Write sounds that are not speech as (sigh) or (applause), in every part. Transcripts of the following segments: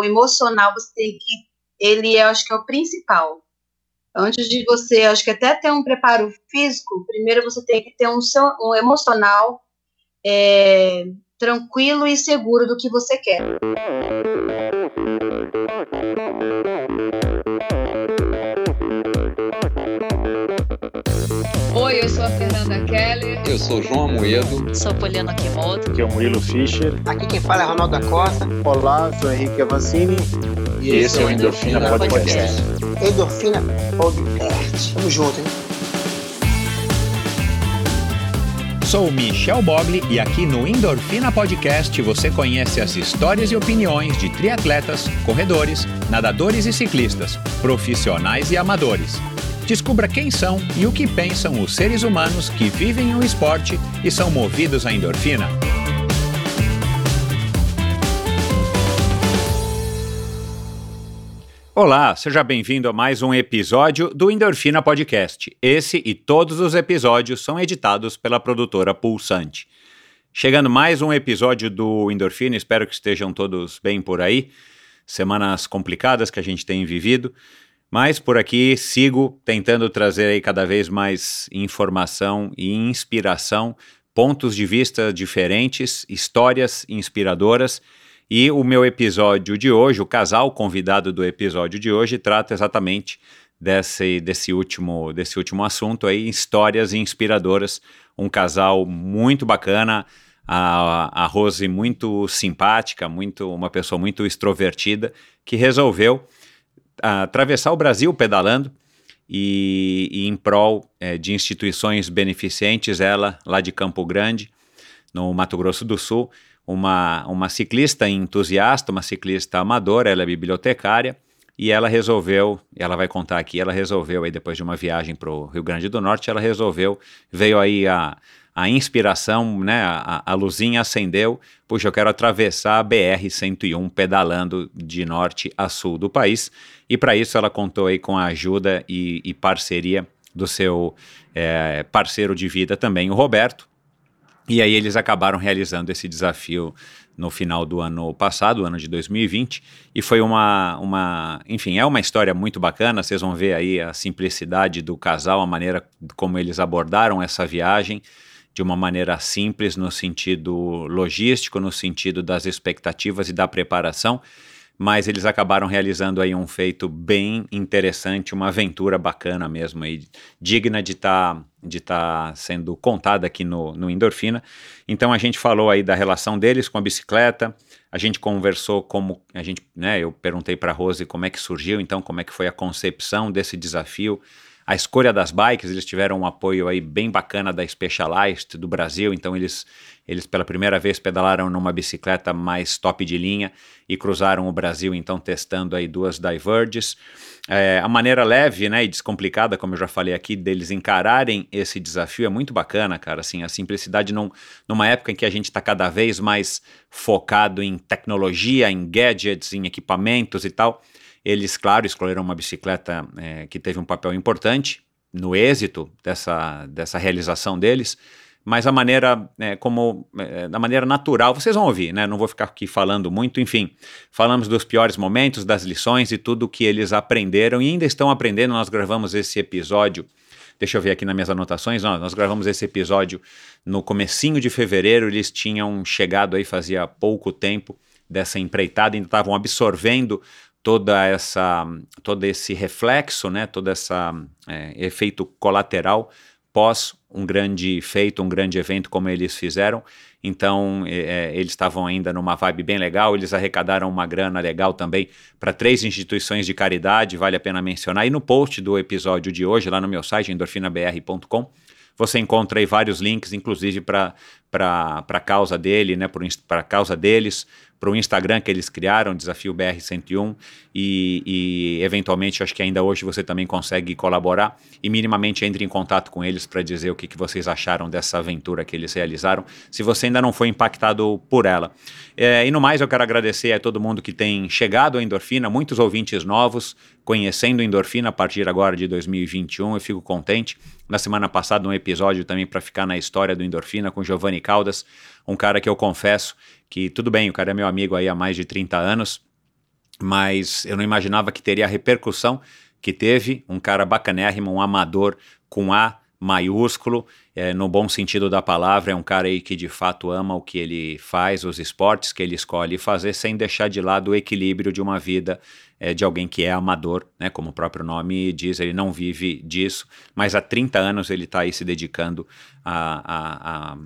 o emocional você tem que ele eu acho que é o principal. Antes de você, acho que até ter um preparo físico, primeiro você tem que ter um, um emocional é, tranquilo e seguro do que você quer. Oi, eu sou a Fernanda Keller. Eu sou João Amoedo. Sou Poliana Kimoto. Aqui é o Murilo Fischer. Aqui quem fala é Ronaldo da Costa. Olá, sou Henrique Avancini. E, esse, esse é o Endorfina, Endorfina Podcast. Podcast. Endorfina Podcast. Tamo junto, hein? Sou Michel Bogli e aqui no Endorfina Podcast você conhece as histórias e opiniões de triatletas, corredores, nadadores e ciclistas, profissionais e amadores. Descubra quem são e o que pensam os seres humanos que vivem o esporte e são movidos à endorfina. Olá, seja bem-vindo a mais um episódio do Endorfina Podcast. Esse e todos os episódios são editados pela produtora Pulsante. Chegando mais um episódio do Endorfina, espero que estejam todos bem por aí. Semanas complicadas que a gente tem vivido. Mas por aqui sigo tentando trazer aí cada vez mais informação e inspiração, pontos de vista diferentes, histórias inspiradoras. E o meu episódio de hoje, o casal convidado do episódio de hoje, trata exatamente desse, desse, último, desse último assunto aí, histórias inspiradoras. Um casal muito bacana, a, a Rose muito simpática, muito uma pessoa muito extrovertida, que resolveu atravessar o Brasil pedalando e, e em prol é, de instituições beneficentes, ela lá de Campo Grande, no Mato Grosso do Sul, uma, uma ciclista entusiasta, uma ciclista amadora, ela é bibliotecária, e ela resolveu, ela vai contar aqui, ela resolveu aí depois de uma viagem para o Rio Grande do Norte, ela resolveu, veio aí a, a inspiração, né, a, a luzinha acendeu, puxa, eu quero atravessar a BR-101 pedalando de norte a sul do país, e para isso ela contou aí com a ajuda e, e parceria do seu é, parceiro de vida também, o Roberto, e aí eles acabaram realizando esse desafio no final do ano passado, ano de 2020, e foi uma, uma, enfim, é uma história muito bacana, vocês vão ver aí a simplicidade do casal, a maneira como eles abordaram essa viagem, de uma maneira simples no sentido logístico, no sentido das expectativas e da preparação, mas eles acabaram realizando aí um feito bem interessante, uma aventura bacana mesmo aí, digna de estar tá, de tá sendo contada aqui no, no Endorfina. Então a gente falou aí da relação deles com a bicicleta, a gente conversou como a gente, né, eu perguntei para Rose como é que surgiu, então como é que foi a concepção desse desafio, a escolha das bikes, eles tiveram um apoio aí bem bacana da Specialized do Brasil, então eles, eles pela primeira vez pedalaram numa bicicleta mais top de linha e cruzaram o Brasil, então testando aí duas Diverges. É, a maneira leve né, e descomplicada, como eu já falei aqui, deles encararem esse desafio é muito bacana, cara, assim, a simplicidade num, numa época em que a gente está cada vez mais focado em tecnologia, em gadgets, em equipamentos e tal, eles, claro, escolheram uma bicicleta é, que teve um papel importante no êxito dessa, dessa realização deles, mas a maneira é, como é, da maneira natural, vocês vão ouvir, né? Não vou ficar aqui falando muito, enfim, falamos dos piores momentos, das lições e tudo que eles aprenderam e ainda estão aprendendo. Nós gravamos esse episódio. Deixa eu ver aqui nas minhas anotações. Nós, nós gravamos esse episódio no comecinho de fevereiro. Eles tinham chegado aí fazia pouco tempo dessa empreitada, ainda estavam absorvendo toda essa todo esse reflexo, né, todo esse é, efeito colateral pós um grande feito, um grande evento como eles fizeram. Então é, é eles estavam ainda numa vibe bem legal. Eles arrecadaram uma grana legal também para três instituições de caridade, vale a pena mencionar. E no post do episódio de hoje, lá no meu site endorfinabr.com, você encontra aí vários links, inclusive para a causa dele, né, para a causa deles, para o Instagram que eles criaram, Desafio BR101, e, e eventualmente acho que ainda hoje você também consegue colaborar e minimamente entre em contato com eles para dizer o que, que vocês acharam dessa aventura que eles realizaram, se você ainda não foi impactado por ela. É, e no mais, eu quero agradecer a todo mundo que tem chegado à Endorfina, muitos ouvintes novos, conhecendo Endorfina a partir agora de 2021, eu fico contente. Na semana passada, um episódio também para ficar na história do Endorfina com Giovanni Caldas, um cara que eu confesso que tudo bem, o cara é meu amigo aí há mais de 30 anos, mas eu não imaginava que teria a repercussão que teve. Um cara bacanérrimo, um amador com A maiúsculo, é, no bom sentido da palavra, é um cara aí que de fato ama o que ele faz, os esportes que ele escolhe fazer, sem deixar de lado o equilíbrio de uma vida é, de alguém que é amador, né? Como o próprio nome diz, ele não vive disso, mas há 30 anos ele está aí se dedicando a, a, a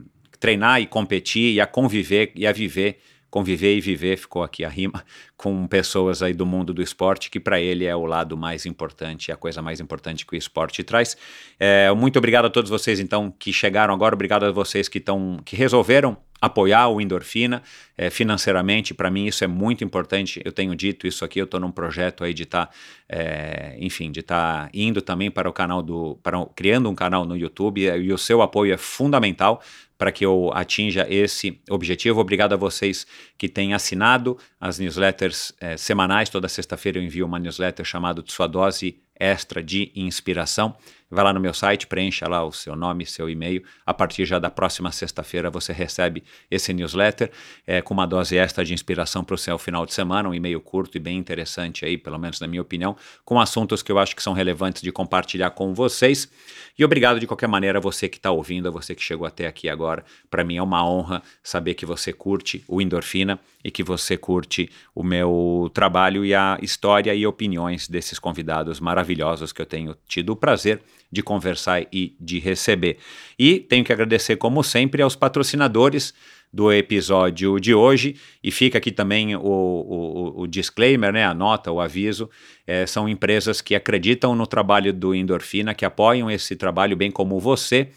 treinar e competir e a conviver e a viver conviver e viver, ficou aqui a rima, (laughs) com pessoas aí do mundo do esporte, que para ele é o lado mais importante, a coisa mais importante que o esporte traz. É, muito obrigado a todos vocês, então, que chegaram agora, obrigado a vocês que, tão, que resolveram apoiar o Endorfina é, financeiramente, para mim isso é muito importante, eu tenho dito isso aqui, eu estou num projeto aí de estar, tá, é, enfim, de estar tá indo também para o canal do, para, criando um canal no YouTube, e o seu apoio é fundamental, para que eu atinja esse objetivo. Obrigado a vocês que têm assinado as newsletters eh, semanais. Toda sexta-feira eu envio uma newsletter chamada Sua Dose Extra de Inspiração. Vai lá no meu site, preencha lá o seu nome, seu e-mail. A partir já da próxima sexta-feira você recebe esse newsletter é, com uma dose extra de inspiração para o seu final de semana, um e-mail curto e bem interessante aí, pelo menos na minha opinião, com assuntos que eu acho que são relevantes de compartilhar com vocês. E obrigado de qualquer maneira a você que está ouvindo, a você que chegou até aqui agora. Para mim é uma honra saber que você curte o Endorfina e que você curte o meu trabalho e a história e opiniões desses convidados maravilhosos que eu tenho tido o prazer de conversar e de receber. E tenho que agradecer, como sempre, aos patrocinadores do episódio de hoje. E fica aqui também o, o, o disclaimer, né, a nota, o aviso. É, são empresas que acreditam no trabalho do Endorfina, que apoiam esse trabalho, bem como você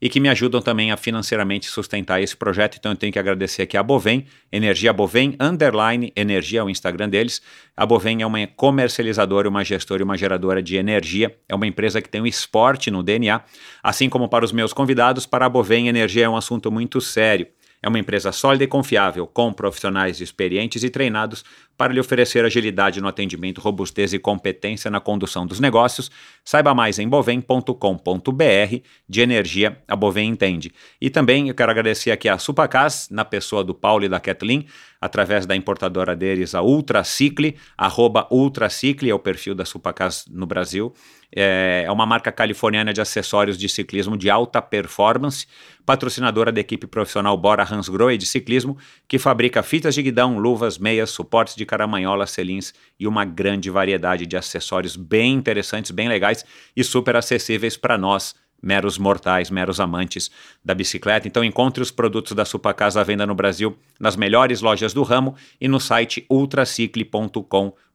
e que me ajudam também a financeiramente sustentar esse projeto. Então eu tenho que agradecer aqui a Bovem, Energia Bovem, underline, energia é o Instagram deles. A Bovem é uma comercializadora, uma gestora e uma geradora de energia. É uma empresa que tem o esporte no DNA. Assim como para os meus convidados, para a Bovem, energia é um assunto muito sério. É uma empresa sólida e confiável, com profissionais experientes e treinados para lhe oferecer agilidade no atendimento, robustez e competência na condução dos negócios. Saiba mais em bovem.com.br. De energia, a Bovem entende. E também eu quero agradecer aqui a Supacas, na pessoa do Paulo e da Kathleen, através da importadora deles, a Ultracicle, arroba Ultracicle, é o perfil da Supacas no Brasil. É, é uma marca californiana de acessórios de ciclismo de alta performance, patrocinadora da equipe profissional Bora Hansgrohe de ciclismo, que fabrica fitas de guidão, luvas, meias, suportes de caramanhola, selins e uma grande variedade de acessórios bem interessantes, bem legais e super acessíveis para nós, meros mortais, meros amantes da bicicleta. Então encontre os produtos da Supacasa à venda no Brasil nas melhores lojas do ramo e no site ultracicle.com.br.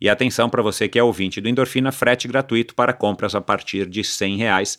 E atenção para você que é ouvinte do Endorfina, frete gratuito para compras a partir de R$ reais.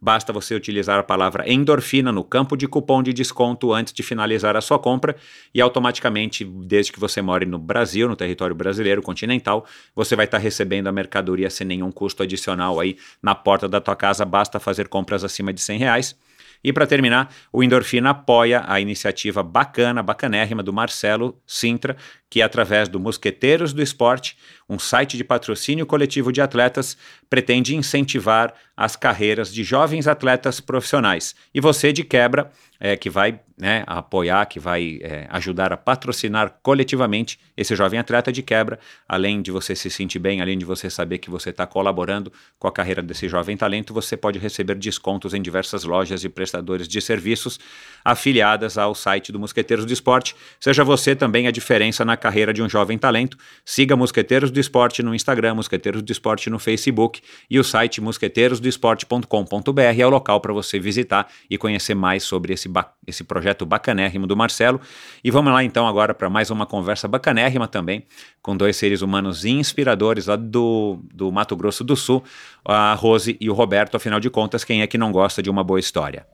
Basta você utilizar a palavra endorfina no campo de cupom de desconto antes de finalizar a sua compra e automaticamente, desde que você more no Brasil, no território brasileiro continental, você vai estar recebendo a mercadoria sem nenhum custo adicional aí na porta da tua casa. Basta fazer compras acima de 100 reais. E para terminar, o Endorfina apoia a iniciativa bacana, bacanérrima do Marcelo Sintra, que através do Mosqueteiros do Esporte, um site de patrocínio coletivo de atletas, pretende incentivar as carreiras de jovens atletas profissionais. E você, de quebra, é, que vai né, apoiar, que vai é, ajudar a patrocinar coletivamente esse jovem atleta de quebra, além de você se sentir bem, além de você saber que você está colaborando com a carreira desse jovem talento, você pode receber descontos em diversas lojas e prestadores de serviços afiliadas ao site do Mosqueteiros do Esporte. Seja você também a diferença na carreira de um jovem talento. Siga Mosqueteiros do Esporte no Instagram, Mosqueteiros do Esporte no Facebook e o site mosqueteirosdoesporte.com.br é o local para você visitar e conhecer mais sobre esse, esse projeto bacanérrimo do Marcelo. E vamos lá então agora para mais uma conversa bacanérrima também com dois seres humanos inspiradores lá do, do Mato Grosso do Sul, a Rose e o Roberto. Afinal de contas, quem é que não gosta de uma boa história?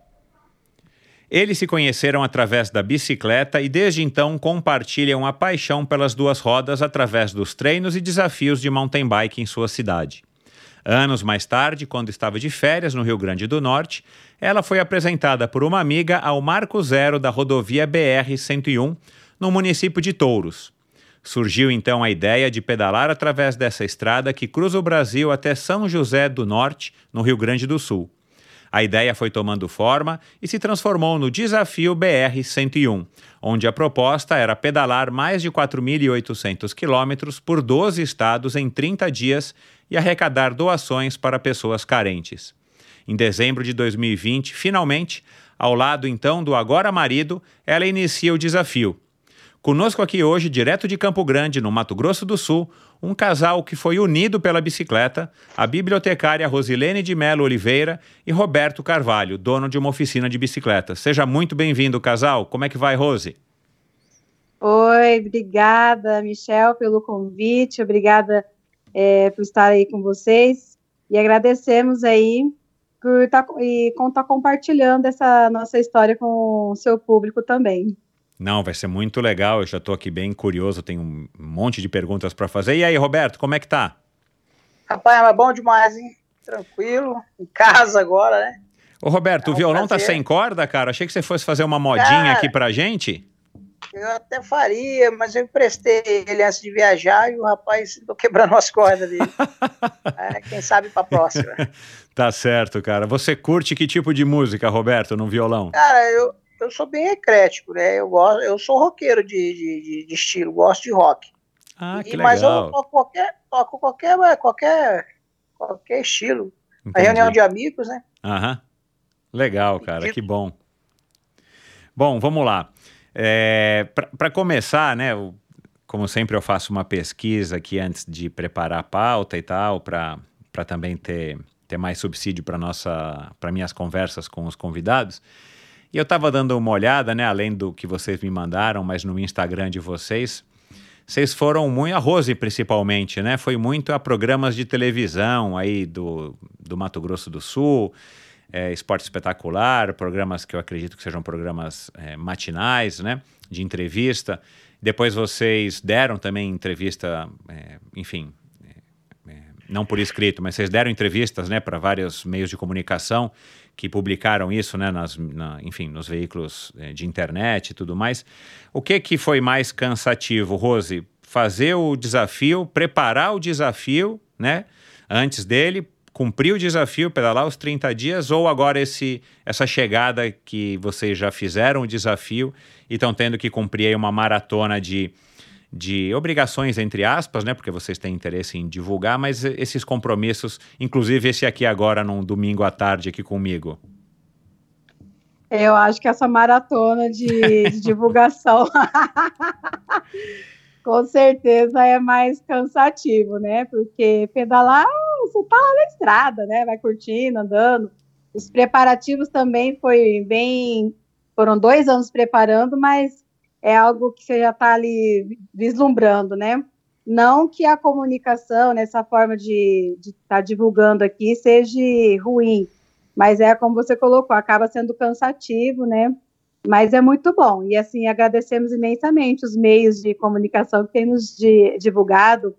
Eles se conheceram através da bicicleta e desde então compartilham a paixão pelas duas rodas através dos treinos e desafios de mountain bike em sua cidade. Anos mais tarde, quando estava de férias no Rio Grande do Norte, ela foi apresentada por uma amiga ao Marco Zero da rodovia BR-101, no município de Touros. Surgiu então a ideia de pedalar através dessa estrada que cruza o Brasil até São José do Norte, no Rio Grande do Sul. A ideia foi tomando forma e se transformou no Desafio BR 101, onde a proposta era pedalar mais de 4.800 quilômetros por 12 estados em 30 dias e arrecadar doações para pessoas carentes. Em dezembro de 2020, finalmente, ao lado então do agora marido, ela inicia o desafio. Conosco aqui hoje, direto de Campo Grande, no Mato Grosso do Sul, um casal que foi unido pela bicicleta, a bibliotecária Rosilene de Melo Oliveira e Roberto Carvalho, dono de uma oficina de bicicletas. Seja muito bem-vindo, casal. Como é que vai, Rose? Oi, obrigada, Michel, pelo convite, obrigada é, por estar aí com vocês e agradecemos aí por tá, estar compartilhando essa nossa história com o seu público também. Não, vai ser muito legal. Eu já estou aqui bem curioso, tenho um monte de perguntas para fazer. E aí, Roberto, como é que tá? Rapaz, é bom demais, hein? Tranquilo, em casa agora, né? Ô, Roberto, é um o violão tá prazer. tá sem corda, cara? Achei que você fosse fazer uma modinha cara, aqui pra gente. Eu até faria, mas eu emprestei ele antes de viajar e o rapaz tô quebrando as cordas dele. (laughs) é, quem sabe pra próxima. tá certo, cara. Você curte que tipo de música, Roberto, no violão? Cara, eu, eu sou bem eclético, né? Eu gosto, eu sou roqueiro de, de, de estilo, gosto de rock. Ah, que e, legal. Mas eu toco qualquer, toco qualquer, qualquer, qualquer estilo. Entendi. A reunião de amigos, né? Aham. Legal, cara, que bom. Bom, vamos lá. É, Para começar, né? Eu, como sempre, eu faço uma pesquisa aqui antes de preparar a pauta e tal, para também ter, ter mais subsídio para nossa para minhas conversas com os convidados. E eu estava dando uma olhada, né, além do que vocês me mandaram, mas no Instagram de vocês, vocês foram muito, a Rose principalmente, né? Foi muito a programas de televisão aí do, do Mato Grosso do Sul, é, Esporte Espetacular, programas que eu acredito que sejam programas é, matinais, né? De entrevista. Depois vocês deram também entrevista, é, enfim, é, é, não por escrito, mas vocês deram entrevistas, né, para vários meios de comunicação que publicaram isso, né, nas, na, enfim, nos veículos eh, de internet e tudo mais. O que que foi mais cansativo, Rose? Fazer o desafio, preparar o desafio, né, antes dele, cumprir o desafio, pedalar os 30 dias, ou agora esse, essa chegada que vocês já fizeram o desafio e estão tendo que cumprir uma maratona de de obrigações, entre aspas, né? Porque vocês têm interesse em divulgar, mas esses compromissos, inclusive esse aqui agora, num domingo à tarde aqui comigo. Eu acho que essa maratona de, de divulgação (laughs) com certeza é mais cansativo, né? Porque pedalar, você tá lá na estrada, né? Vai curtindo, andando. Os preparativos também foi bem. Foram dois anos preparando, mas é algo que você já está ali vislumbrando, né? Não que a comunicação, nessa forma de estar tá divulgando aqui, seja ruim, mas é como você colocou, acaba sendo cansativo, né? Mas é muito bom. E assim, agradecemos imensamente os meios de comunicação que têm nos de, divulgado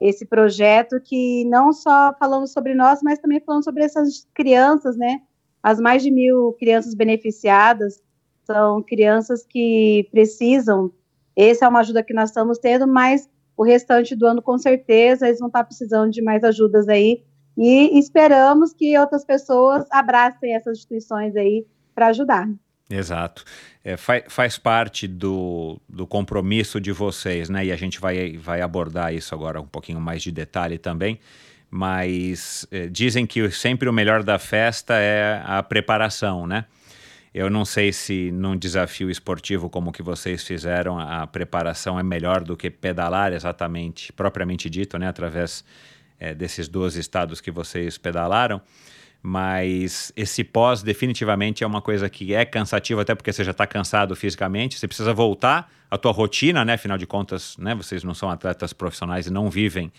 esse projeto, que não só falamos sobre nós, mas também falamos sobre essas crianças, né? As mais de mil crianças beneficiadas, são crianças que precisam. Essa é uma ajuda que nós estamos tendo, mas o restante do ano, com certeza, eles vão estar precisando de mais ajudas aí. E esperamos que outras pessoas abracem essas instituições aí para ajudar. Exato. É, faz, faz parte do, do compromisso de vocês, né? E a gente vai, vai abordar isso agora um pouquinho mais de detalhe também. Mas é, dizem que sempre o melhor da festa é a preparação, né? Eu não sei se num desafio esportivo como que vocês fizeram, a preparação é melhor do que pedalar exatamente, propriamente dito, né, através é, desses 12 estados que vocês pedalaram. Mas esse pós definitivamente é uma coisa que é cansativa, até porque você já está cansado fisicamente, você precisa voltar à tua rotina, né? Afinal de contas, né? Vocês não são atletas profissionais e não vivem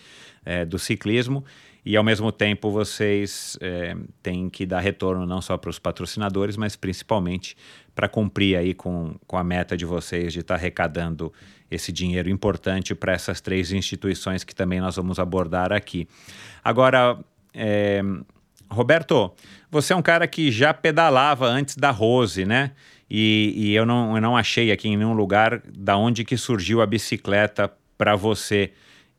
é, do ciclismo e ao mesmo tempo vocês é, têm que dar retorno não só para os patrocinadores, mas principalmente para cumprir aí com, com a meta de vocês de estar tá arrecadando esse dinheiro importante para essas três instituições que também nós vamos abordar aqui. Agora, é, Roberto, você é um cara que já pedalava antes da Rose, né? E, e eu, não, eu não achei aqui em nenhum lugar da onde que surgiu a bicicleta para você.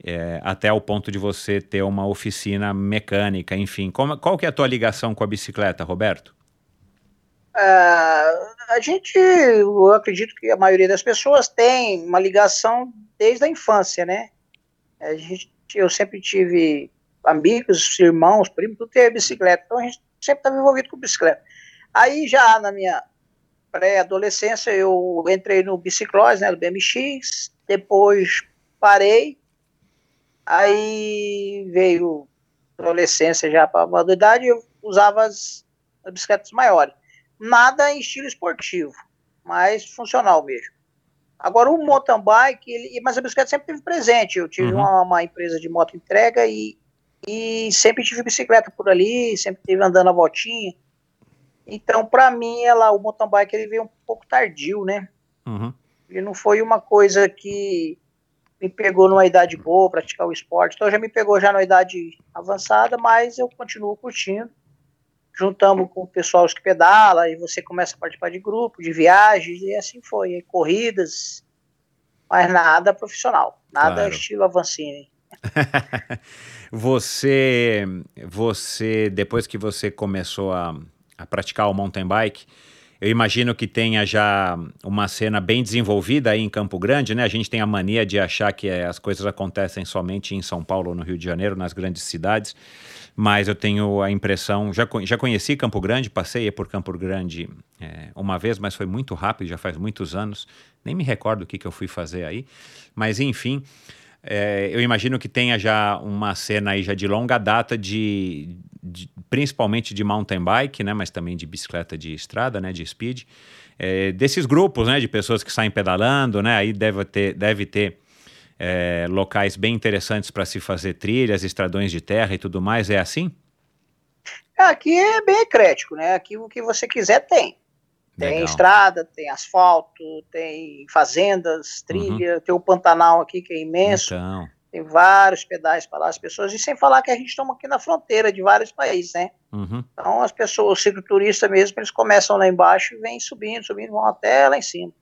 É, até o ponto de você ter uma oficina mecânica, enfim. Como, qual que é a tua ligação com a bicicleta, Roberto? Ah, a gente, eu acredito que a maioria das pessoas tem uma ligação desde a infância, né? A gente, eu sempre tive amigos, irmãos, primos, tudo teve bicicleta, então a gente sempre estava envolvido com bicicleta. Aí já na minha pré-adolescência eu entrei no biciclose, né, do BMX, depois parei, aí veio adolescência já para a maduridade, eu usava as, as bicicletas maiores. Nada em estilo esportivo, mas funcional mesmo. Agora, o mountain bike, ele, mas a bicicleta sempre teve presente. Eu tive Uhum. uma, uma empresa de moto entrega e, e sempre tive bicicleta por ali, sempre tive andando a voltinha. Então, para mim, ela, o mountain bike ele veio um pouco tardio, né? Uhum. Ele não foi uma coisa que me pegou numa idade boa praticar o esporte. Então já me pegou já numa idade avançada, mas eu continuo curtindo. Juntamos com o pessoal que pedala e você começa a participar de grupo, de viagens e assim foi, e corridas, mas nada profissional, nada Claro. estilo Avancini. (laughs) você, você, depois que você começou a, a praticar o mountain bike, eu imagino que tenha já uma cena bem desenvolvida aí em Campo Grande, né? A gente tem a mania de achar que eh, as coisas acontecem somente em São Paulo ou no Rio de Janeiro, nas grandes cidades, mas eu tenho a impressão, já, já conheci Campo Grande, passei por Campo Grande eh, uma vez, mas foi muito rápido, já faz muitos anos, nem me recordo o que, que eu fui fazer aí, mas enfim, é, eu imagino que tenha já uma cena aí já de longa data de, de- principalmente de mountain bike, né, mas também de bicicleta de estrada, né, de speed, é, desses grupos, né, de pessoas que saem pedalando, né, aí deve ter, deve ter é, locais bem interessantes para se fazer trilhas, estradões de terra e tudo mais, é assim? Aqui é bem eclético, né? Aqui o que você quiser tem. Tem Legal. estrada, tem asfalto, tem fazendas, trilha, tem o Pantanal aqui que é imenso. Então, Tem vários pedais para lá, as pessoas, e sem falar que a gente estamos aqui na fronteira de vários países, né? uhum, Então as pessoas, os cicloturistas mesmo, eles começam lá embaixo e vêm subindo, subindo, vão até lá em cima.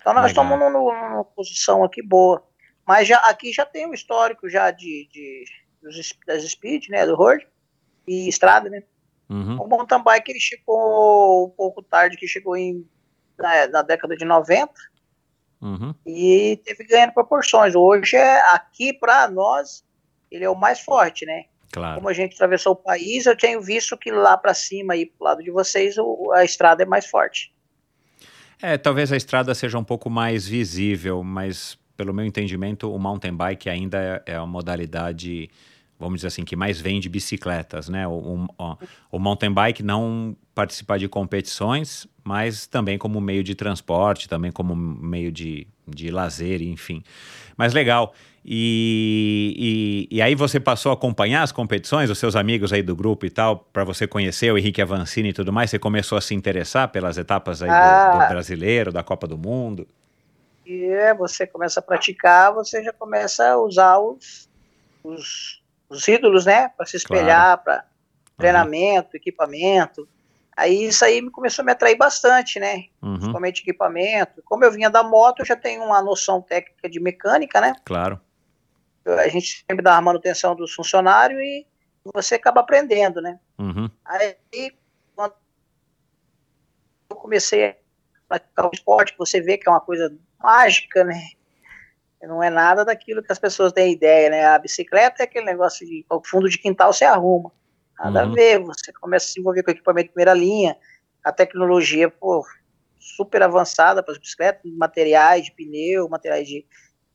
Então nós Legal. estamos num- numa posição aqui boa. Mas já, aqui já tem um histórico já de, de dos, das speed, né, do road e estrada, né? Uhum, O mountain bike ele chegou um pouco tarde, que chegou em, na, na década de 90, uhum. e teve ganhando proporções. Hoje, é, aqui para nós, ele é o mais forte, né? Claro. Como a gente atravessou o país, eu tenho visto que lá para cima, aí pro lado de vocês, o- a estrada é mais forte. É, talvez a estrada seja um pouco mais visível, mas pelo meu entendimento, o mountain bike ainda é, é a modalidade, vamos dizer assim, que mais vende bicicletas, né? O, o, o mountain bike não participa de competições, mas também como meio de transporte, também como meio de, de lazer, enfim. Mas legal. E, e, e aí você passou a acompanhar as competições, os seus amigos aí do grupo e tal, para você conhecer o Henrique Avancini e tudo mais, você começou a se interessar pelas etapas aí do- do, Ah. brasileiro, da Copa do Mundo? E é, você começa a praticar, você já começa a usar os, os, os ídolos, né? Para se espelhar, para treinamento, equipamento. Aí isso aí me começou a me atrair bastante, né? Uhum, Principalmente equipamento. Como eu vinha da moto, eu já tenho uma noção técnica de mecânica, né? claro. A gente sempre dá a manutenção dos funcionários e você acaba aprendendo, né? Uhum, Aí, quando eu comecei a praticar o esporte, você vê que é uma coisa mágica, né? Não é nada daquilo que as pessoas têm ideia, né? A bicicleta é aquele negócio de o fundo de quintal você arruma. Nada Uhum. a ver, você começa a se envolver com equipamento de primeira linha, a tecnologia, pô, super avançada para as bicicletas, materiais de pneu, materiais de,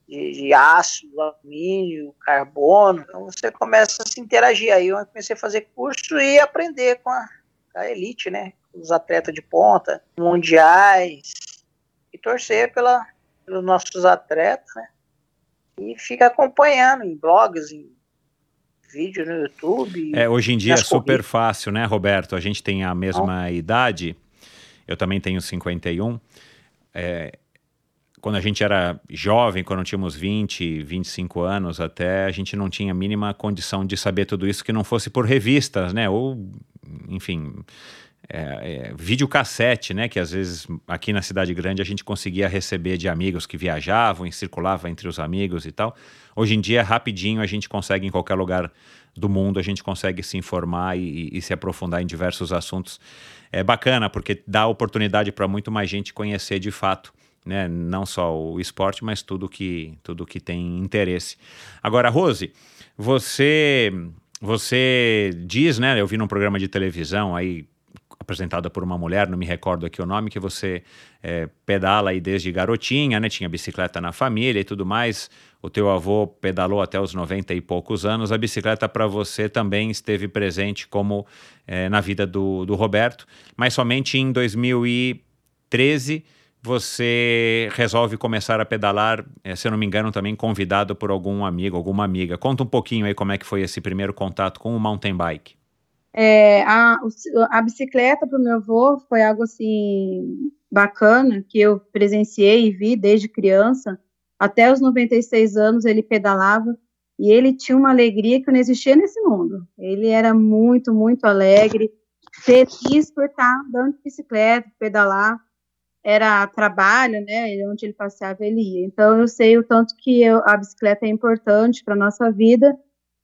de, de aço, alumínio, carbono. Então você começa a se interagir. Aí eu comecei a fazer curso e aprender com a, a elite, né? Os atletas de ponta, mundiais, e torcer pela, pelos nossos atletas, né? E fica acompanhando em blogs, em vídeos no YouTube. É, hoje em dia é super corridas. fácil, né, Roberto? A gente tem a mesma idade, eu também tenho 51. É, quando a gente era jovem, quando tínhamos 20, 25 anos até, a gente não tinha a mínima condição de saber tudo isso que não fosse por revistas, né? Ou, enfim, é, é, videocassete, né? Que às vezes aqui na cidade grande a gente conseguia receber de amigos que viajavam e circulava entre os amigos e tal. Hoje em dia, rapidinho, a gente consegue em qualquer lugar do mundo, a gente consegue se informar e, e se aprofundar em diversos assuntos. É bacana, porque dá oportunidade para muito mais gente conhecer de fato. Né? Não só o esporte, mas tudo que, tudo que tem interesse. Agora, Rose, você você diz, né? Eu vi num programa de televisão aí apresentada por uma mulher, não me recordo aqui o nome, que você é, pedala aí desde garotinha, né? Tinha bicicleta na família e tudo mais. O teu avô pedalou até os 90 e poucos anos. A bicicleta para você também esteve presente como é, na vida do, do Roberto, mas somente em 2013 você resolve começar a pedalar, é, se eu não me engano, também convidado por algum amigo, alguma amiga. Conta um pouquinho aí como é que foi esse primeiro contato com o mountain bike. É, a, a bicicleta para o meu avô foi algo assim bacana que eu presenciei e vi desde criança. Até os 96 anos ele pedalava e ele tinha uma alegria que não existia nesse mundo. Ele era muito, muito alegre, feliz por estar andando de bicicleta, pedalar era trabalho, né? Onde ele passeava, ele ia. Então, eu sei o tanto que eu, a bicicleta é importante para a nossa vida.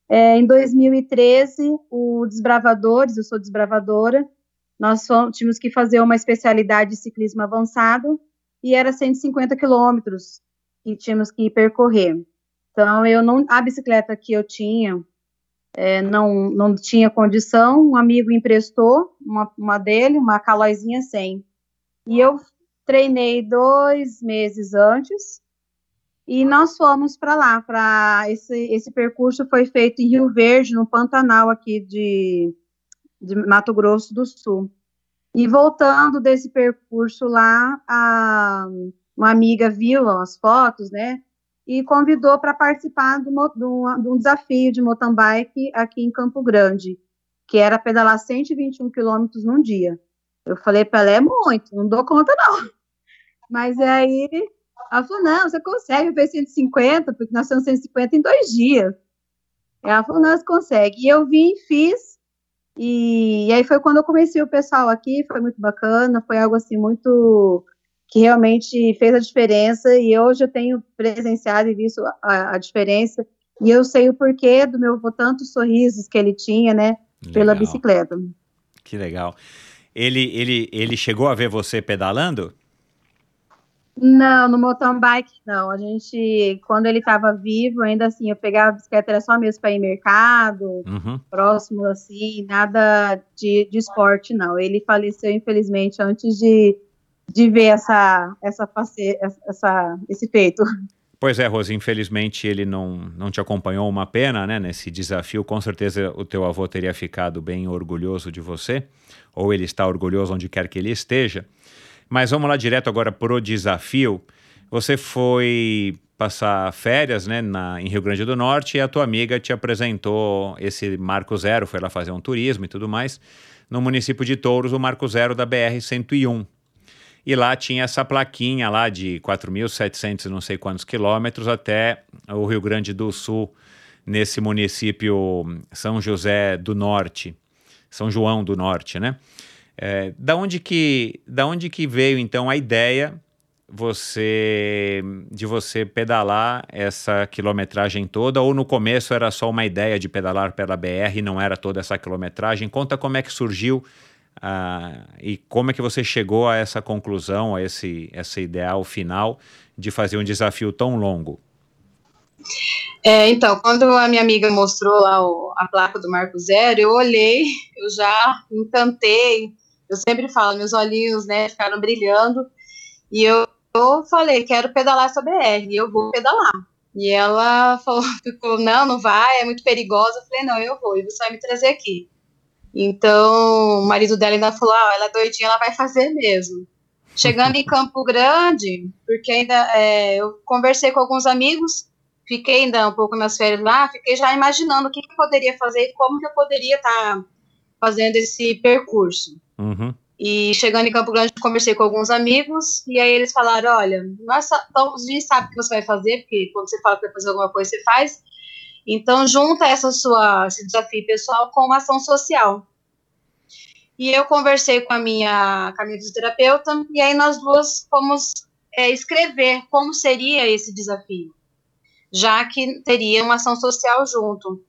É, em 2013, o Desbravadores, eu sou desbravadora, nós fomos, tínhamos que fazer uma especialidade de ciclismo avançado e era 150 quilômetros que tínhamos que percorrer. Então, eu não, a bicicleta que eu tinha é, não, não tinha condição, um amigo emprestou uma, uma dele, uma calóizinha 100. E eu treinei dois meses antes e nós fomos para lá. Para esse, esse percurso foi feito em Rio Verde, no Pantanal aqui de, de Mato Grosso do Sul. E voltando desse percurso lá, a, uma amiga viu as fotos, né? E convidou para participar de, de, um desafio de mountain bike aqui em Campo Grande, que era pedalar 121 quilômetros num dia. Eu falei para ela, é muito, não dou conta não. (laughs) Mas aí ela falou, não, você consegue ver 150, porque nós temos 150 em dois dias. Ela falou, não, você consegue. E eu vim, fiz, e, e aí foi quando eu conheci o pessoal aqui, foi muito bacana, foi algo assim muito que realmente fez a diferença, e hoje eu tenho presenciado e visto a, a diferença, e eu sei o porquê do meu tantos sorrisos que ele tinha, né, legal. pela bicicleta. Que legal. Ele, ele, ele chegou a ver você pedalando? Não, no mountain bike não. A gente, quando ele estava vivo, ainda assim, eu pegava a bicicleta era só mesmo para ir mercado, uhum. próximo assim, nada de, de esporte não. Ele faleceu infelizmente antes de, de ver essa, essa, essa, esse feito. Pois é, Rose, infelizmente ele não, não te acompanhou, uma pena, né, nesse desafio. Com certeza o teu avô teria ficado bem orgulhoso de você, ou ele está orgulhoso onde quer que ele esteja. Mas vamos lá direto agora pro desafio. Você foi passar férias né, na, em Rio Grande do Norte e a tua amiga te apresentou esse Marco Zero, foi lá fazer um turismo e tudo mais, no município de Touros, o Marco Zero da BR-101. E lá tinha essa plaquinha lá de 4.700 não sei quantos quilômetros até o Rio Grande do Sul, nesse município São José do Norte, São João do Norte, né? É, da, onde que, da onde que veio então a ideia você de você pedalar essa quilometragem toda ou no começo era só uma ideia de pedalar pela BR e não era toda essa quilometragem? Conta como é que surgiu uh, e como é que você chegou a essa conclusão, a esse, esse ideal final de fazer um desafio tão longo. É, então, quando a minha amiga mostrou lá o, a placa do Marco Zero, eu olhei, eu já encantei, eu sempre falo, meus olhinhos, né, ficaram brilhando. E eu, eu falei, quero pedalar essa BR, e eu vou pedalar. E ela (laughs) falou, ficou, não, não vai, é muito perigosa. Eu falei, não, eu vou, e você vai me trazer aqui. Então, o marido dela ainda falou, ah, ela é doidinha, ela vai fazer mesmo. Chegando em (laughs) Campo Grande, porque ainda é, eu conversei com alguns amigos, fiquei ainda um pouco nas férias lá, fiquei já imaginando o que, que eu poderia fazer e como que eu poderia estar tá fazendo esse percurso. Uhum. E chegando em Campo Grande, conversei com alguns amigos, e aí eles falaram: olha, nós então, a gente sabe o que você vai fazer, porque quando você fala que vai fazer alguma coisa, você faz. Então, junta essa sua, esse desafio pessoal com uma ação social. E eu conversei com a minha, com a minha fisioterapeuta, e aí nós duas fomos é, escrever como seria esse desafio, já que teria uma ação social junto.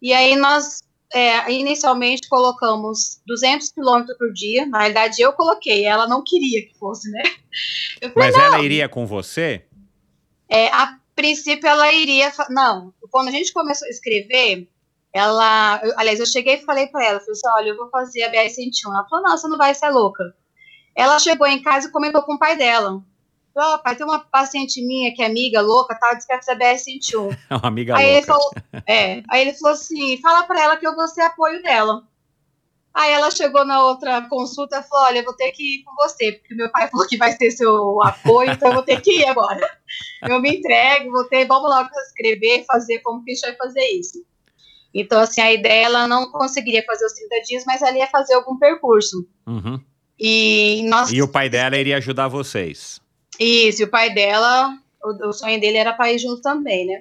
E aí nós é, inicialmente colocamos 200 quilômetros por dia. Na verdade, eu coloquei, ela não queria que fosse, né? Falei, Mas ela iria com você? É, a princípio, ela iria. Não, quando a gente começou a escrever, ela. Eu, aliás, eu cheguei e falei para ela: falei assim, olha, eu vou fazer a BR-101. Ela falou: não, você não vai ser louca. Ela chegou em casa e comentou com o pai dela. Falou, oh, pai, tem uma paciente minha que é amiga louca, tá? Diz que a BR-101. (laughs) É uma amiga aí louca. Ele falou, é, aí ele falou assim: fala para ela que eu vou ser apoio dela. Aí ela chegou na outra consulta e falou: Olha, eu vou ter que ir com você, porque meu pai falou que vai ser seu apoio, então eu vou ter que ir agora. Eu me entrego, vou ter, vamos logo escrever, fazer como que a gente vai fazer isso. Então, assim, a ideia ela não conseguiria fazer os 30 dias, mas ela ia fazer algum percurso. Uhum. E, nós... e o pai dela iria ajudar vocês. Isso, e o pai dela, o, o sonho dele era para ir junto também, né?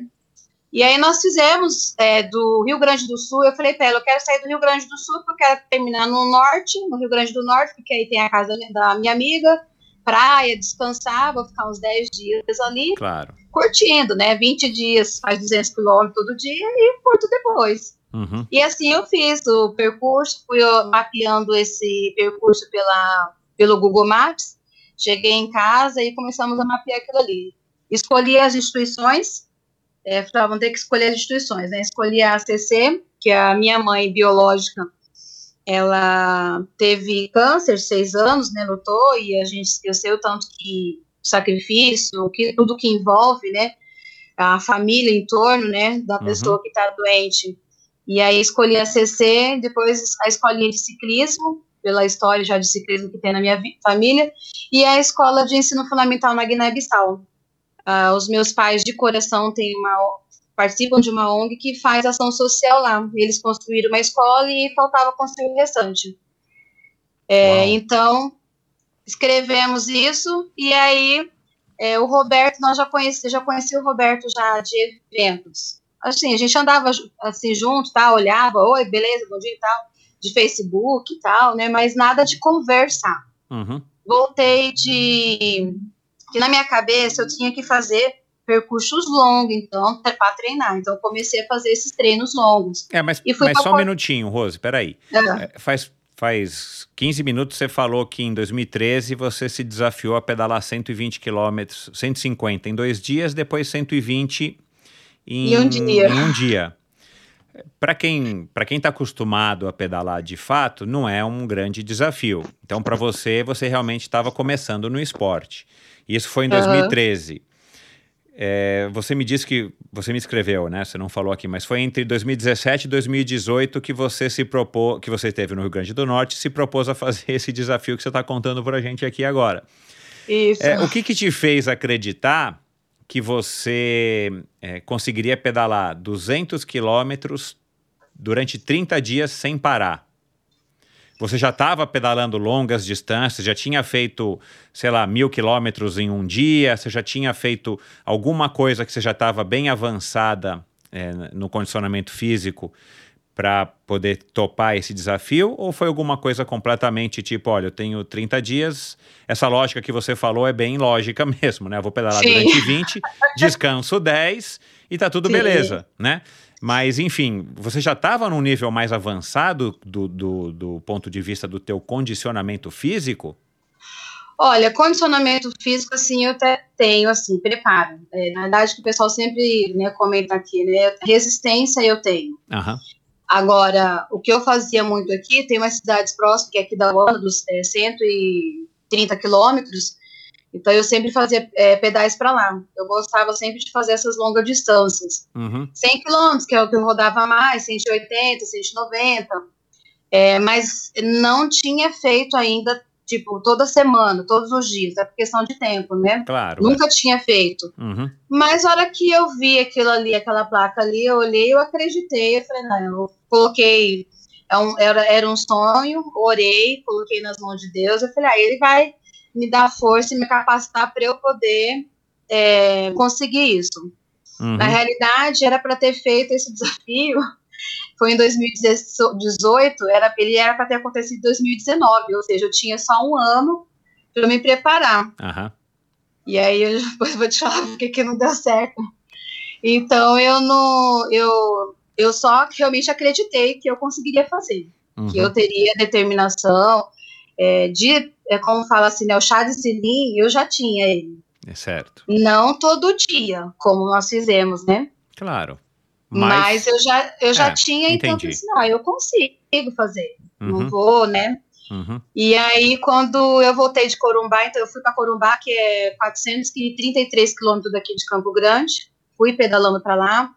E aí nós fizemos é, do Rio Grande do Sul, eu falei para ela, eu quero sair do Rio Grande do Sul, porque eu quero terminar no norte, no Rio Grande do Norte, porque aí tem a casa da minha amiga, praia, descansar, vou ficar uns 10 dias ali, claro. curtindo, né, 20 dias, faz 200 quilômetros todo dia e curto depois. Uhum. E assim eu fiz o percurso, fui mapeando esse percurso pela, pelo Google Maps, cheguei em casa e começamos a mapear aquilo ali. Escolhi as instituições, é, vão ter que escolher as instituições, né? Escolhi a ACC, que a minha mãe biológica, ela teve câncer, seis anos, né? Lutou, e a gente, eu sei o tanto que sacrifício, que, tudo que envolve, né? A família em torno, né? Da uhum. pessoa que está doente. E aí escolhi a CC, depois a escolinha de ciclismo, pela história já de ciclismo que tem na minha família, e a escola de ensino fundamental na Guiné-Bissau. Uh, os meus pais de coração têm uma participam de uma ONG que faz ação social lá. Eles construíram uma escola e faltava construir o restante. É, então escrevemos isso e aí é, o Roberto nós já conheci, já conheci o Roberto já de eventos. Assim a gente andava assim junto, tá? Olhava, oi, beleza, bom dia e tal, de Facebook e tal, né? Mas nada de conversar. Uhum. Voltei de que na minha cabeça eu tinha que fazer percursos longos, então, para treinar. Então, eu comecei a fazer esses treinos longos. É, mas, mas só um minutinho, Rose, peraí. É. Faz, faz 15 minutos você falou que em 2013 você se desafiou a pedalar 120 quilômetros, 150 em dois dias, depois 120 em, em um dia. Em um dia. Para quem para quem está acostumado a pedalar de fato, não é um grande desafio. Então, para você, você realmente estava começando no esporte. Isso foi em 2013. Uhum. É, você me disse que você me escreveu, né? Você não falou aqui, mas foi entre 2017 e 2018 que você se propôs, que você esteve no Rio Grande do Norte, se propôs a fazer (laughs) esse desafio que você está contando para a gente aqui agora. Isso. É, o que, que te fez acreditar que você é, conseguiria pedalar 200 quilômetros durante 30 dias sem parar? Você já estava pedalando longas distâncias, já tinha feito, sei lá, mil quilômetros em um dia, você já tinha feito alguma coisa que você já estava bem avançada é, no condicionamento físico para poder topar esse desafio? Ou foi alguma coisa completamente tipo, olha, eu tenho 30 dias, essa lógica que você falou é bem lógica (laughs) mesmo, né? Eu vou pedalar Sim. durante 20, descanso 10 e tá tudo Sim. beleza, né? Mas, enfim, você já estava num nível mais avançado do, do, do, ponto de vista do teu condicionamento físico? Olha, condicionamento físico, assim, eu até tenho, assim, preparo. É, na verdade, que o pessoal sempre né, comenta aqui, né? Resistência eu tenho. Uhum. Agora, o que eu fazia muito aqui, tem umas cidades próximas, que é aqui da Holanda, dos é, 130 quilômetros, então eu sempre fazia é, pedais para lá. Eu gostava sempre de fazer essas longas distâncias. Uhum. 100 quilômetros, que é o que eu rodava mais, 180, 190. É, mas não tinha feito ainda, tipo, toda semana, todos os dias, é questão de tempo, né? Claro. Nunca é. tinha feito. Uhum. Mas a hora que eu vi aquilo ali, aquela placa ali, eu olhei, eu acreditei, eu falei, não, eu coloquei, é era, era um sonho, orei, coloquei nas mãos de Deus, eu falei, ah, ele vai me dar força e me capacitar para eu poder é, conseguir isso. Uhum. Na realidade, era para ter feito esse desafio foi em 2018, era, ele era para ter acontecido em 2019, ou seja, eu tinha só um ano para me preparar. Aham. E aí eu depois (laughs) vou te falar porque que não deu certo. Então eu não. Eu, eu só realmente acreditei que eu conseguiria fazer. Uhum. Que eu teria determinação. É, de, é como fala assim, né? O chá de silim, eu já tinha ele. É certo. Não todo dia, como nós fizemos, né? Claro. Mas, eu já, eu já É, tinha, então eu entendi. pensei, não, eu consigo fazer. Não Uhum, vou, né? uhum. E aí, quando eu voltei de Corumbá, então eu fui para Corumbá, que é 433 quilômetros daqui de Campo Grande, fui pedalando para lá.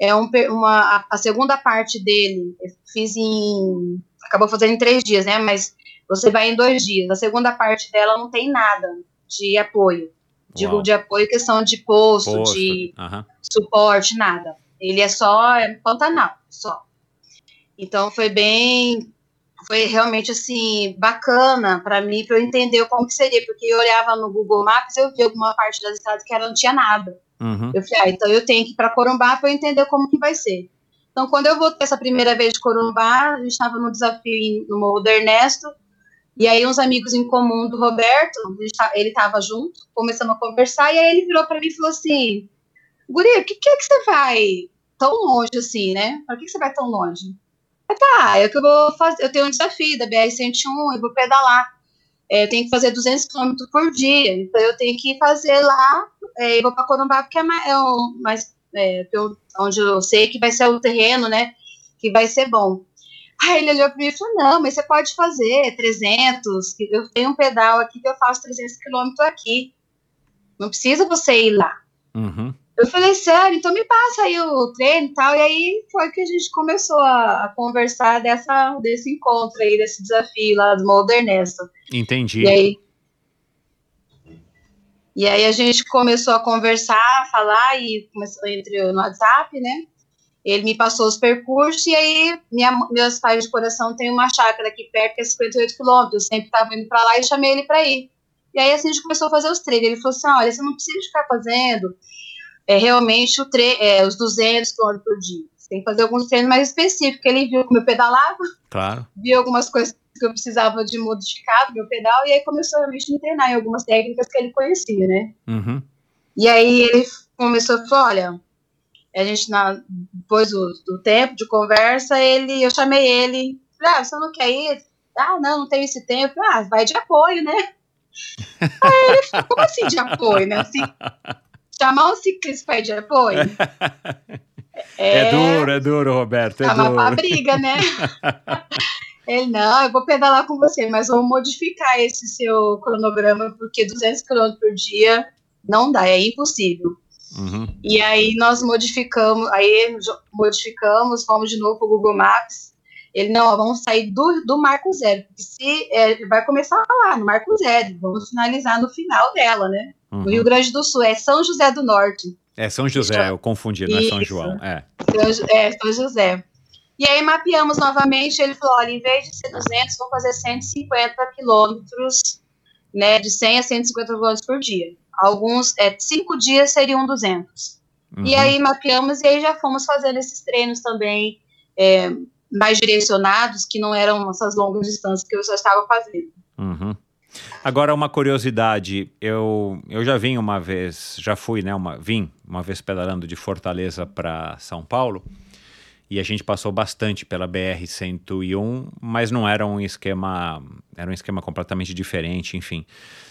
É um, uma, a- segunda parte dele, eu fiz em. Acabou fazendo em três dias, né? Mas você vai em dois dias. A segunda parte dela não tem nada de apoio. Digo Uau. de apoio, questão de posto, Posto. de Aham. suporte, nada. Ele é só é Pantanal, só. Então foi bem, foi realmente assim bacana para mim para eu entender como que seria, porque eu olhava no Google Maps eu vi alguma parte das estradas que ela não tinha nada. Uhum. Eu falei, ah, então eu tenho que ir para Corumbá para eu entender como que vai ser. Então quando eu voltei essa primeira vez de Corumbá, a gente estava no desafio no Morro do Ernesto. E aí uns amigos em comum do Roberto, ele estava junto, começamos a conversar e aí ele virou para mim e falou assim: Guria, o que, que é que você vai tão longe assim, né? Por que, que você vai tão longe? Eu, tá, é que eu vou fazer, eu tenho um desafio da BR-101, eu vou pedalar. É, eu tenho que fazer 200 km por dia, então eu tenho que fazer lá, é, eu vou para Corumbá porque é mais, é o mais é, que onde eu sei que vai ser o terreno, né, que vai ser bom. Aí ele olhou para mim e falou, não, mas você pode fazer 300, que eu tenho um pedal aqui que eu faço 300 km aqui, não precisa você ir lá. Uhum. Eu falei, sério, então me passa aí o treino e tal. E aí foi que a gente começou a, a conversar dessa, desse encontro aí, desse desafio lá do Moldo Ernesto. Entendi. E aí. E aí a gente começou a conversar, a falar, e começou entre no WhatsApp, né? Ele me passou os percursos, e aí minha, meus pais de coração têm uma chácara aqui perto, que é 58 quilômetros. Eu sempre estava indo para lá e chamei ele para ir. E aí assim a gente começou a fazer os treinos. Ele falou assim: olha, você não precisa ficar fazendo é, realmente é, os 200 km por dia. Você tem que fazer alguns treinos mais específicos. Ele viu como eu pedalava, Claro. viu algumas coisas que eu precisava de modificar no meu pedal, e aí começou realmente a me treinar em algumas técnicas que ele conhecia, né? Uhum. E aí ele começou a falar, olha, a gente, na, depois do, do tempo de conversa, ele, eu chamei ele, falei, ah, você não quer ir? Ah, não, não tenho esse tempo. Ah, vai de apoio, né? (laughs) Aí ele falou, como assim de apoio, né? Assim, chamar um ciclista para de apoio? (laughs) É, duro, é duro, Roberto. É Chama pra briga, né? (laughs) Ele, não, eu vou pedalar com você, mas vou modificar esse seu cronograma, porque 200 km por dia não dá, é impossível. Uhum. E aí nós modificamos, aí modificamos, fomos de novo pro Google Maps. Ele, não, ó, vamos sair do, do Marco Zero, porque se, é, vai começar lá, no Marco Zero, vamos finalizar no final dela, né? No Uhum. Rio Grande do Sul, é São José do Norte. É São José, eu confundi, não é São. João. É. São, é, São José. E aí mapeamos novamente, ele falou, olha, em vez de ser 200, vamos fazer 150 quilômetros, né, de 100 a 150 quilômetros por dia. Alguns, é, cinco dias seriam 200. E Uhum. aí mapeamos e aí já fomos fazendo esses treinos também é, mais direcionados, que não eram essas longas distâncias que eu já estava fazendo. Uhum. Agora, uma curiosidade, eu, eu já vim uma vez, já fui, né, uma, vim uma vez pedalando de Fortaleza para São Paulo, e a gente passou bastante pela BR-101, mas não era um esquema, era um esquema completamente diferente, enfim.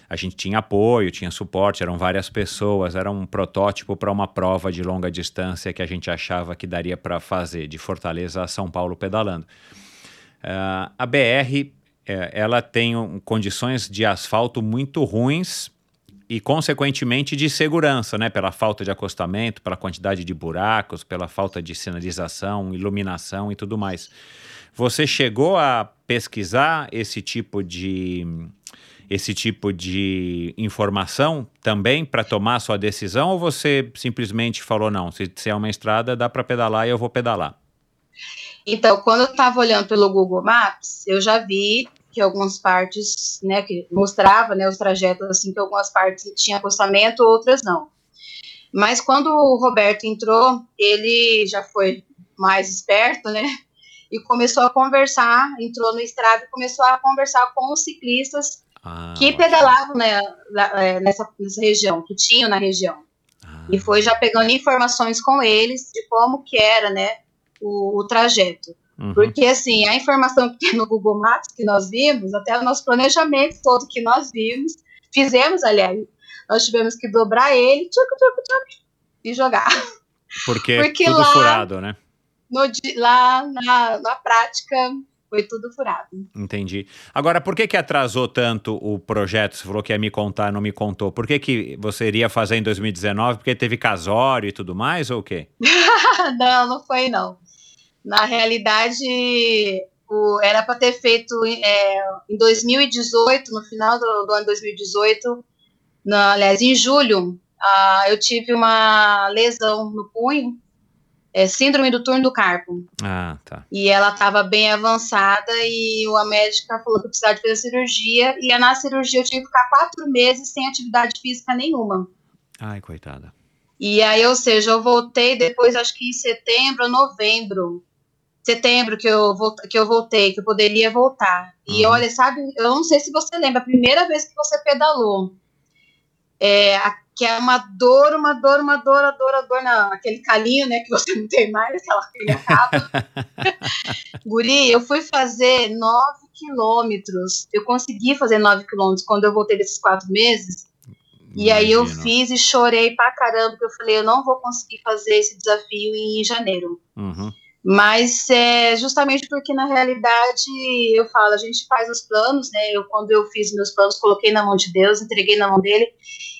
A gente tinha apoio, tinha suporte, eram várias pessoas, era um protótipo para uma prova de longa distância que a gente achava que daria para fazer, de Fortaleza a São Paulo pedalando. Ah, a BR é, ela tem um, condições de asfalto muito ruins e, consequentemente, de segurança, né? Pela falta de acostamento, pela quantidade de buracos, pela falta de sinalização, iluminação e tudo mais. Você chegou a pesquisar esse tipo de esse tipo de informação também para tomar sua decisão ou você simplesmente falou não, se, se é uma estrada dá para pedalar e eu vou pedalar? Então, quando eu estava olhando pelo Google Maps, eu já vi que algumas partes, né, que mostrava, né, os trajetos, assim, que algumas partes tinham acostamento, outras não. Mas quando o Roberto entrou, ele já foi mais esperto, né, e começou a conversar, entrou no Strava e começou a conversar com os ciclistas Ah, que pedalavam né, é, nessa, nessa região, que tinham na região. ah, E foi já pegando informações com eles de como que era, né, o, o trajeto. uhum. Porque, assim, a informação que tem no Google Maps que nós vimos, até o nosso planejamento todo que nós vimos, fizemos, aliás, nós tivemos que dobrar ele tchuc, tchuc, tchuc, e jogar. Porque, porque tudo lá- furado, né? No, lá na, na prática, foi tudo furado. Entendi. Agora, por que que atrasou tanto o projeto? Você falou que ia me contar, não me contou. Por que que você iria fazer em 2019? Porque teve casório e tudo mais, ou o quê? (laughs) não, não foi, não. Na realidade, o- era para ter feito é, em 2018, no final do, do ano 2018, na, aliás, em julho, ah, eu tive uma lesão no punho, é, síndrome do turno do carpo. Ah, tá. E ela estava bem avançada e a médica falou que precisava de fazer cirurgia. E na cirurgia eu tive que ficar quatro meses sem atividade física nenhuma. Ai, coitada. E aí, ou seja, eu voltei depois, acho que em setembro ou novembro. Setembro que eu, que eu voltei, que eu poderia voltar. E Uhum. olha, sabe, eu não sei se você lembra, a primeira vez que você pedalou. É, que é uma dor, uma dor, uma dor, a dor, a dor, na, aquele calinho, né, que você (laughs) não tem mais, aquela que acaba. (laughs) Guri, eu fui fazer 9 quilômetros. Eu consegui fazer 9 quilômetros quando eu voltei desses quatro meses. E aí eu fiz e chorei pra caramba, porque eu falei, eu não vou conseguir fazer esse desafio em janeiro. Uhum. Mas é justamente porque na realidade eu falo, a gente faz os planos, né? Eu quando eu fiz meus planos, coloquei na mão de Deus, entreguei na mão dele.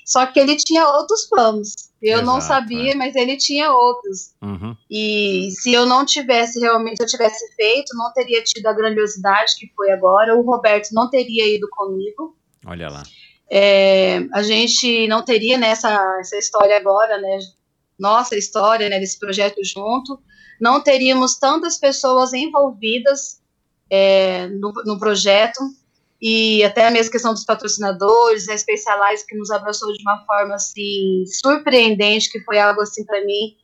Só que ele tinha outros planos. Eu não Exato, sabia, é. mas ele tinha outros. Uhum. E se eu não tivesse realmente, eu tivesse feito, não teria tido a grandiosidade que foi agora. O Roberto não teria ido comigo. Olha lá. É, a gente não teria nessa essa história agora, né? Nossa história, né? Desse projeto junto. Não teríamos tantas pessoas envolvidas é, no, no projeto e até a mesma questão dos patrocinadores, a Specialize que nos abraçou de uma forma assim surpreendente, que foi algo assim para mim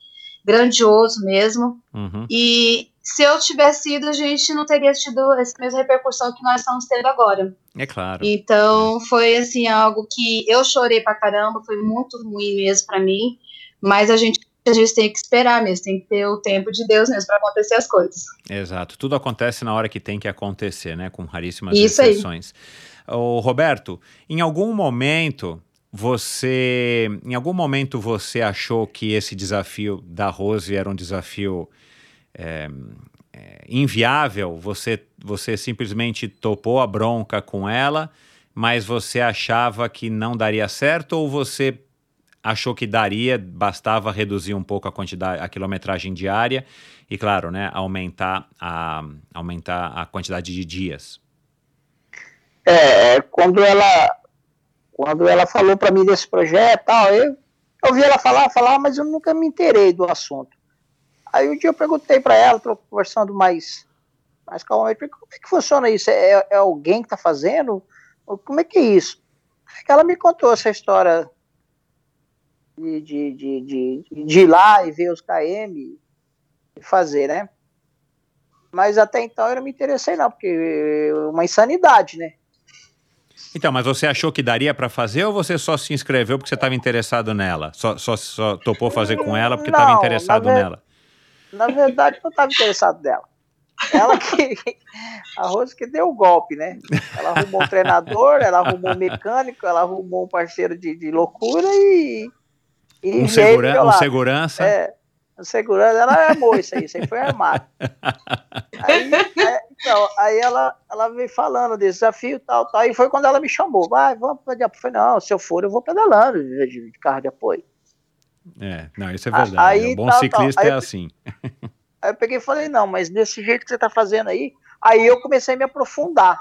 grandioso mesmo. Uhum. E se eu tivesse ido, a gente não teria tido essa mesma repercussão que nós estamos tendo agora. É claro. Então foi assim algo que eu chorei pra caramba, foi muito ruim mesmo pra mim, mas a gente a gente tem que esperar mesmo, tem que ter o tempo de Deus mesmo pra acontecer as coisas. Exato. Tudo acontece na hora que tem que acontecer, né? Com raríssimas Isso aí. exceções. Ô, Roberto, em algum momento você, em algum momento você achou que esse desafio da Rose era um desafio é, é, inviável? Você, você simplesmente topou a bronca com ela, mas você achava que não daria certo ou você achou que daria, bastava reduzir um pouco a quantidade, a quilometragem diária e, claro, né, aumentar a, aumentar a quantidade de dias. É, quando ela quando ela falou para mim desse projeto, tal, eu, eu ouvi ela falar, falar, mas eu nunca me inteirei do assunto. Aí um dia eu perguntei para ela, tô conversando mais mais calmamente, como é que funciona isso? É, é alguém que está fazendo? Como é que é isso? Ela me contou essa história de, de, de, de, ir lá e ver os KM e fazer, né? Mas até então eu não me interessei não, porque é uma insanidade, né? Então, mas você achou que daria para fazer ou você só se inscreveu porque você estava interessado nela? Só, só, só topou fazer com ela porque estava interessado na nela? Na verdade, eu não estava interessado nela. Ela que. (laughs) A Rose que deu o golpe, né? Ela arrumou um treinador, ela arrumou um mecânico, ela arrumou um parceiro de, de loucura e. e Um, segura, um segurança? É, a segurança, ela armou isso aí, isso aí foi armado. (laughs) Aí, é, então, aí ela, ela veio falando desse desafio tal, tal, e foi quando ela me chamou, vai, vamos pedalar. Eu falei, não, se eu for, eu vou pedalando de, de- de carro de apoio. É, não, isso é verdade. aí o bom tal, ciclista tal. É eu- assim. Aí eu peguei e falei, não, mas desse jeito que você tá fazendo aí, aí eu comecei a me aprofundar.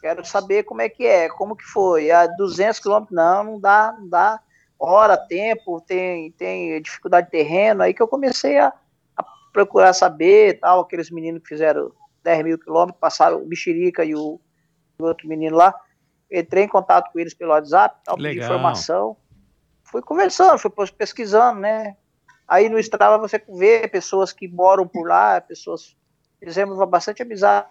Quero saber como é que é, como que foi. A 200 quilômetros, não, não dá, não dá. Hora, tempo, tem, tem dificuldade de terreno. Aí que eu comecei a, a procurar saber, tal, aqueles meninos que fizeram 10 mil quilômetros, passaram o Mexerica e o, o outro menino lá. Entrei em contato com eles pelo WhatsApp, tal, pedi informação. Fui conversando, fui pesquisando, né? Aí no Strava você vê pessoas que moram por lá, pessoas fizemos bastante amizade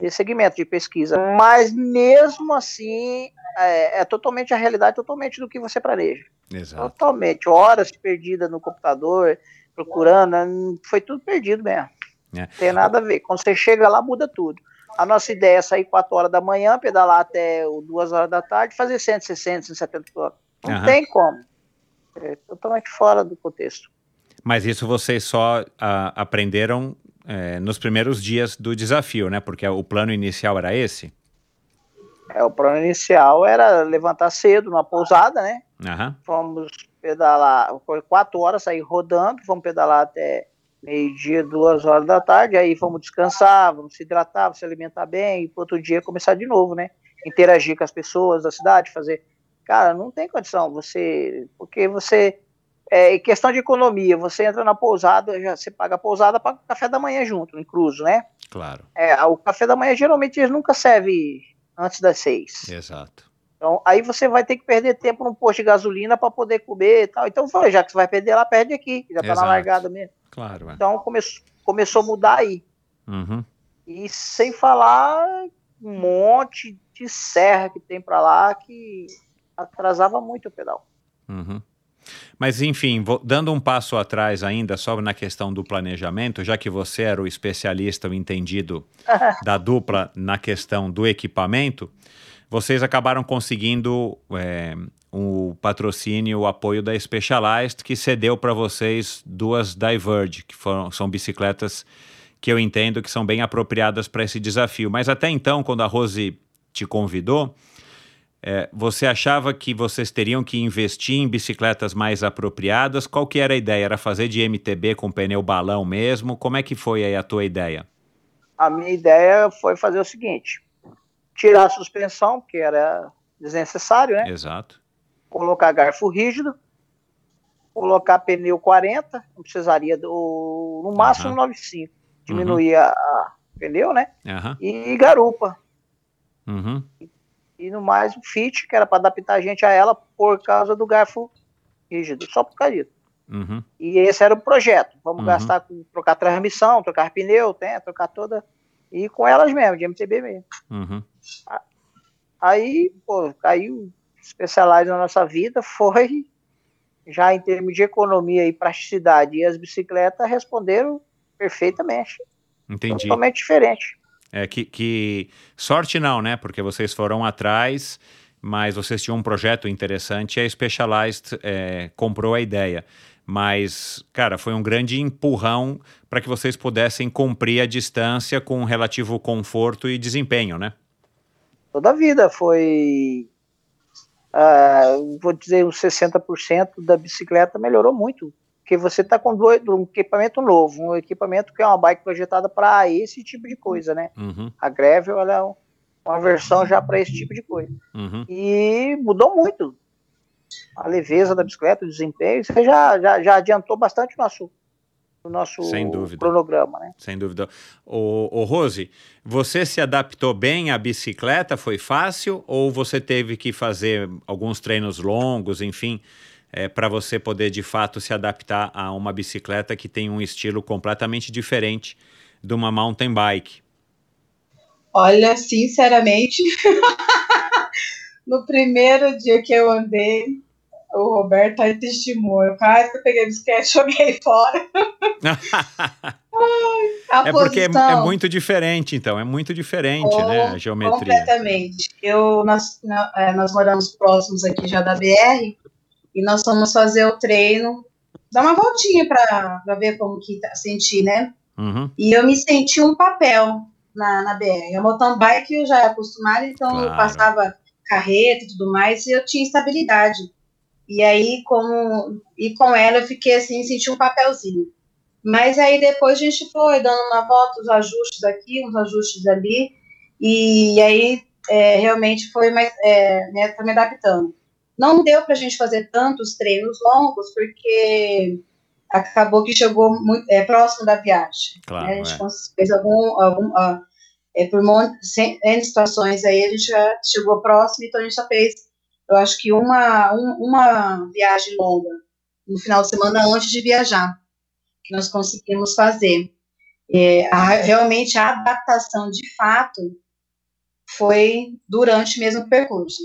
nesse segmento de pesquisa. Mas mesmo assim, é, é, totalmente a realidade, totalmente do que você planeja. Exato. Totalmente. Horas perdidas no computador, procurando, foi tudo perdido mesmo. É. Não tem nada a ver. Quando você chega lá, muda tudo. A nossa ideia é sair 4 horas da manhã, pedalar até 2 horas da tarde, fazer 160, 170 quilômetros. Não Aham. tem como. É totalmente fora do contexto. Mas isso vocês só ah, aprenderam é, nos primeiros dias do desafio, né? Porque o plano inicial era esse? É, o plano inicial era levantar cedo numa pousada, né? Aham. Fomos pedalar, foi 4 horas, sair rodando, fomos pedalar até meio-dia, duas horas da tarde, aí vamos descansar, vamos se hidratar, vamos se alimentar bem, e pro outro dia começar de novo, né? Interagir com as pessoas da cidade, fazer. Cara, não tem condição, você. Porque você. É em questão de economia, você entra na pousada, já, você paga a pousada, paga o café da manhã junto, incluso, né? Claro, É, o café da manhã geralmente eles nunca serve antes das seis. exato. Então, aí você vai ter que perder tempo num posto de gasolina para poder comer e tal. Então, já que você vai perder lá, perde aqui, já tá Exato. na largada mesmo. Claro, é. Então, come começou a mudar aí. Uhum. E sem falar um monte de serra que tem para lá que atrasava muito o pedal. Uhum. Mas, enfim, vo- dando um passo atrás ainda, só na questão do planejamento, já que você era o especialista, o entendido (laughs) da dupla na questão do equipamento, vocês acabaram conseguindo é, o patrocínio, o apoio da Specialized, que cedeu para vocês duas Diverge, que foram, são bicicletas que eu entendo que são bem apropriadas para esse desafio. Mas até então, quando a Rose te convidou, é, você achava que vocês teriam que investir em bicicletas mais apropriadas? Qual que era a ideia? Era fazer de MTB com pneu balão mesmo? Como é que foi aí a tua ideia? A minha ideia foi fazer o seguinte: tirar a suspensão, que era desnecessário, né? Exato. Colocar garfo rígido, colocar pneu 40, não precisaria do. No máximo Aham. 95. Diminuir a, a pneu, né? Aham. E garupa. Uhum. E no mais o fit, que era para adaptar a gente a ela por causa do garfo rígido, só por causa disso. Uhum. E esse era o projeto. Vamos Uhum. gastar com trocar transmissão, trocar pneu, né, trocar toda. E com elas mesmo, de MTB mesmo. Uhum. Aí, pô, caiu Specialized na nossa vida, (laughs) foi já em termos de economia e praticidade. E as bicicletas responderam perfeitamente. Entendi. Totalmente diferente. É que, que sorte não, né? Porque vocês foram atrás, mas vocês tinham um projeto interessante e a Specialized é, comprou a ideia. Mas, cara, foi um grande empurrão para que vocês pudessem cumprir a distância com relativo conforto e desempenho, né? Toda a vida foi. ah, vou dizer, uns 60% da bicicleta melhorou muito. Porque você está com dois, um equipamento novo, um equipamento que é uma bike projetada para esse tipo de coisa, né? Uhum, A Gravel ela é um- uma versão já para esse tipo de coisa. uhum. E mudou muito. A leveza da bicicleta, o desempenho, isso já, já, já adiantou bastante o nosso, o nosso Sem dúvida. cronograma, né? Sem dúvida. O, o Rose, você se adaptou bem à bicicleta? Foi fácil? Ou você teve que fazer alguns treinos longos, enfim, para você poder de fato se adaptar a uma bicicleta que tem um estilo completamente diferente de uma mountain bike? Olha, sinceramente, (laughs) no primeiro dia que eu andei, o Roberto aí testemunho. Eu quase que eu peguei a bicicleta e joguei fora. (laughs) É porque é, posição, é muito diferente, então, é muito diferente, né, a geometria. Completamente. Eu, nós, é, nós moramos próximos aqui já da BR e nós fomos fazer o treino, dar uma voltinha para ver como que tá, sentir, né? Uhum, E eu me senti um papel na, na BR. A mountain bike eu já era acostumada, então eu Claro. passava carreta e tudo mais, e eu tinha estabilidade. E aí, como, e com ela eu fiquei assim, senti um papelzinho. Mas aí depois a gente foi dando uma volta, os ajustes aqui, uns ajustes ali, e aí é, realmente foi mais, é, né, me adaptando. Não deu pra gente fazer tantos treinos longos, porque acabou que chegou muito é, próximo da viagem. claro, né? A gente é. fez algum, algum ah, é, por sem- N situações aí, a gente já chegou próximo, então a gente só fez, eu acho que uma, um- uma viagem longa no final de semana antes de viajar. que nós conseguimos fazer. É, a, realmente a adaptação de fato foi durante mesmo o percurso.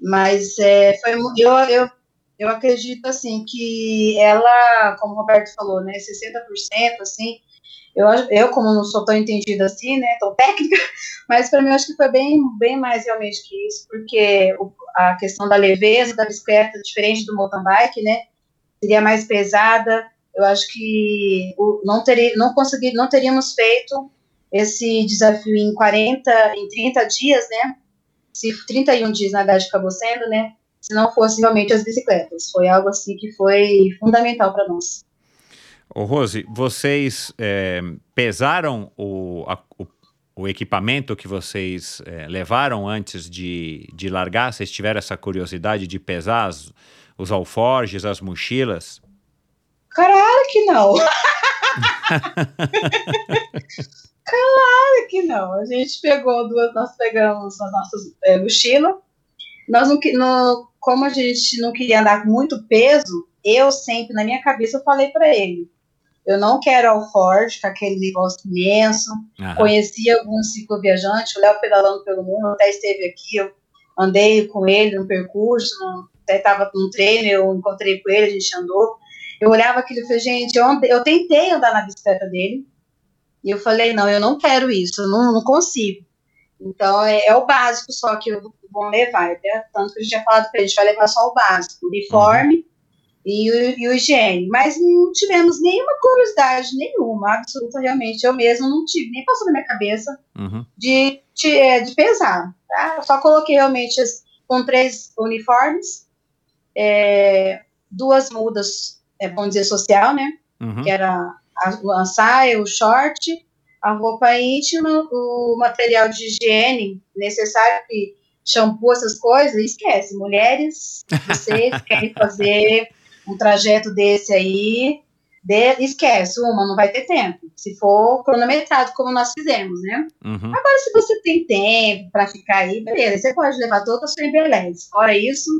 Mas é, foi, eu, eu, eu acredito assim que ela, como o Roberto falou, né, 60%, assim, eu, eu como não sou tão entendida assim, né, tão técnica, (laughs) mas para mim eu acho que foi bem, bem mais realmente que isso, porque o, a questão da leveza da bicicleta, diferente do mountain bike, né, seria mais pesada, eu acho que não, teria, não, consegui, não teríamos feito esse desafio em 40, em 30 dias, né? Se 31 dias, na verdade, acabou sendo, né? Se não fosse realmente as bicicletas. Foi algo assim que foi fundamental para nós. Ô Rose, vocês é, pesaram o, a, o, o, equipamento que vocês é, levaram antes de, de largar? Vocês tiveram essa curiosidade de pesar as, os alforjes, as mochilas? Claro que não. (laughs) claro que não. A gente pegou duas, nós pegamos as nossas é, mochilas. Nós não, no, como a gente não queria andar com muito peso, eu sempre, na minha cabeça, eu falei para ele, eu não quero alforge, com aquele negócio imenso. Uhum. Conheci alguns cicloviajantes, o Léo pedalando pelo mundo, até esteve aqui, eu andei com ele no percurso, até estava num treino, eu encontrei com ele, a gente andou. Eu olhava aquilo e falei, gente, eu, andei, eu tentei andar na bicicleta dele, e eu falei, não, eu não quero isso, eu não, não consigo. Então, é, é, o básico só que eu vou levar. Até, tanto que a gente tinha falado que a gente vai levar só o básico, uniforme uhum. e, o, e o higiene. Mas não tivemos nenhuma curiosidade, nenhuma, absoluta, realmente. Eu mesmo não tive, nem passou na minha cabeça uhum. de, de, é, de, pesar. Tá? Eu só coloquei realmente com três uniformes, é, duas mudas é, vamos dizer, social, né? Uhum. Que era a, a saia, o short, a roupa íntima, o material de higiene necessário, que shampoo, essas coisas, esquece. Mulheres, vocês (laughs) querem fazer um trajeto desse aí, de, esquece, uma, não vai ter tempo. Se for cronometrado, como nós fizemos, né? Uhum. Agora, se você tem tempo para ficar aí, beleza, você pode levar toda a sua embeleze. Fora isso,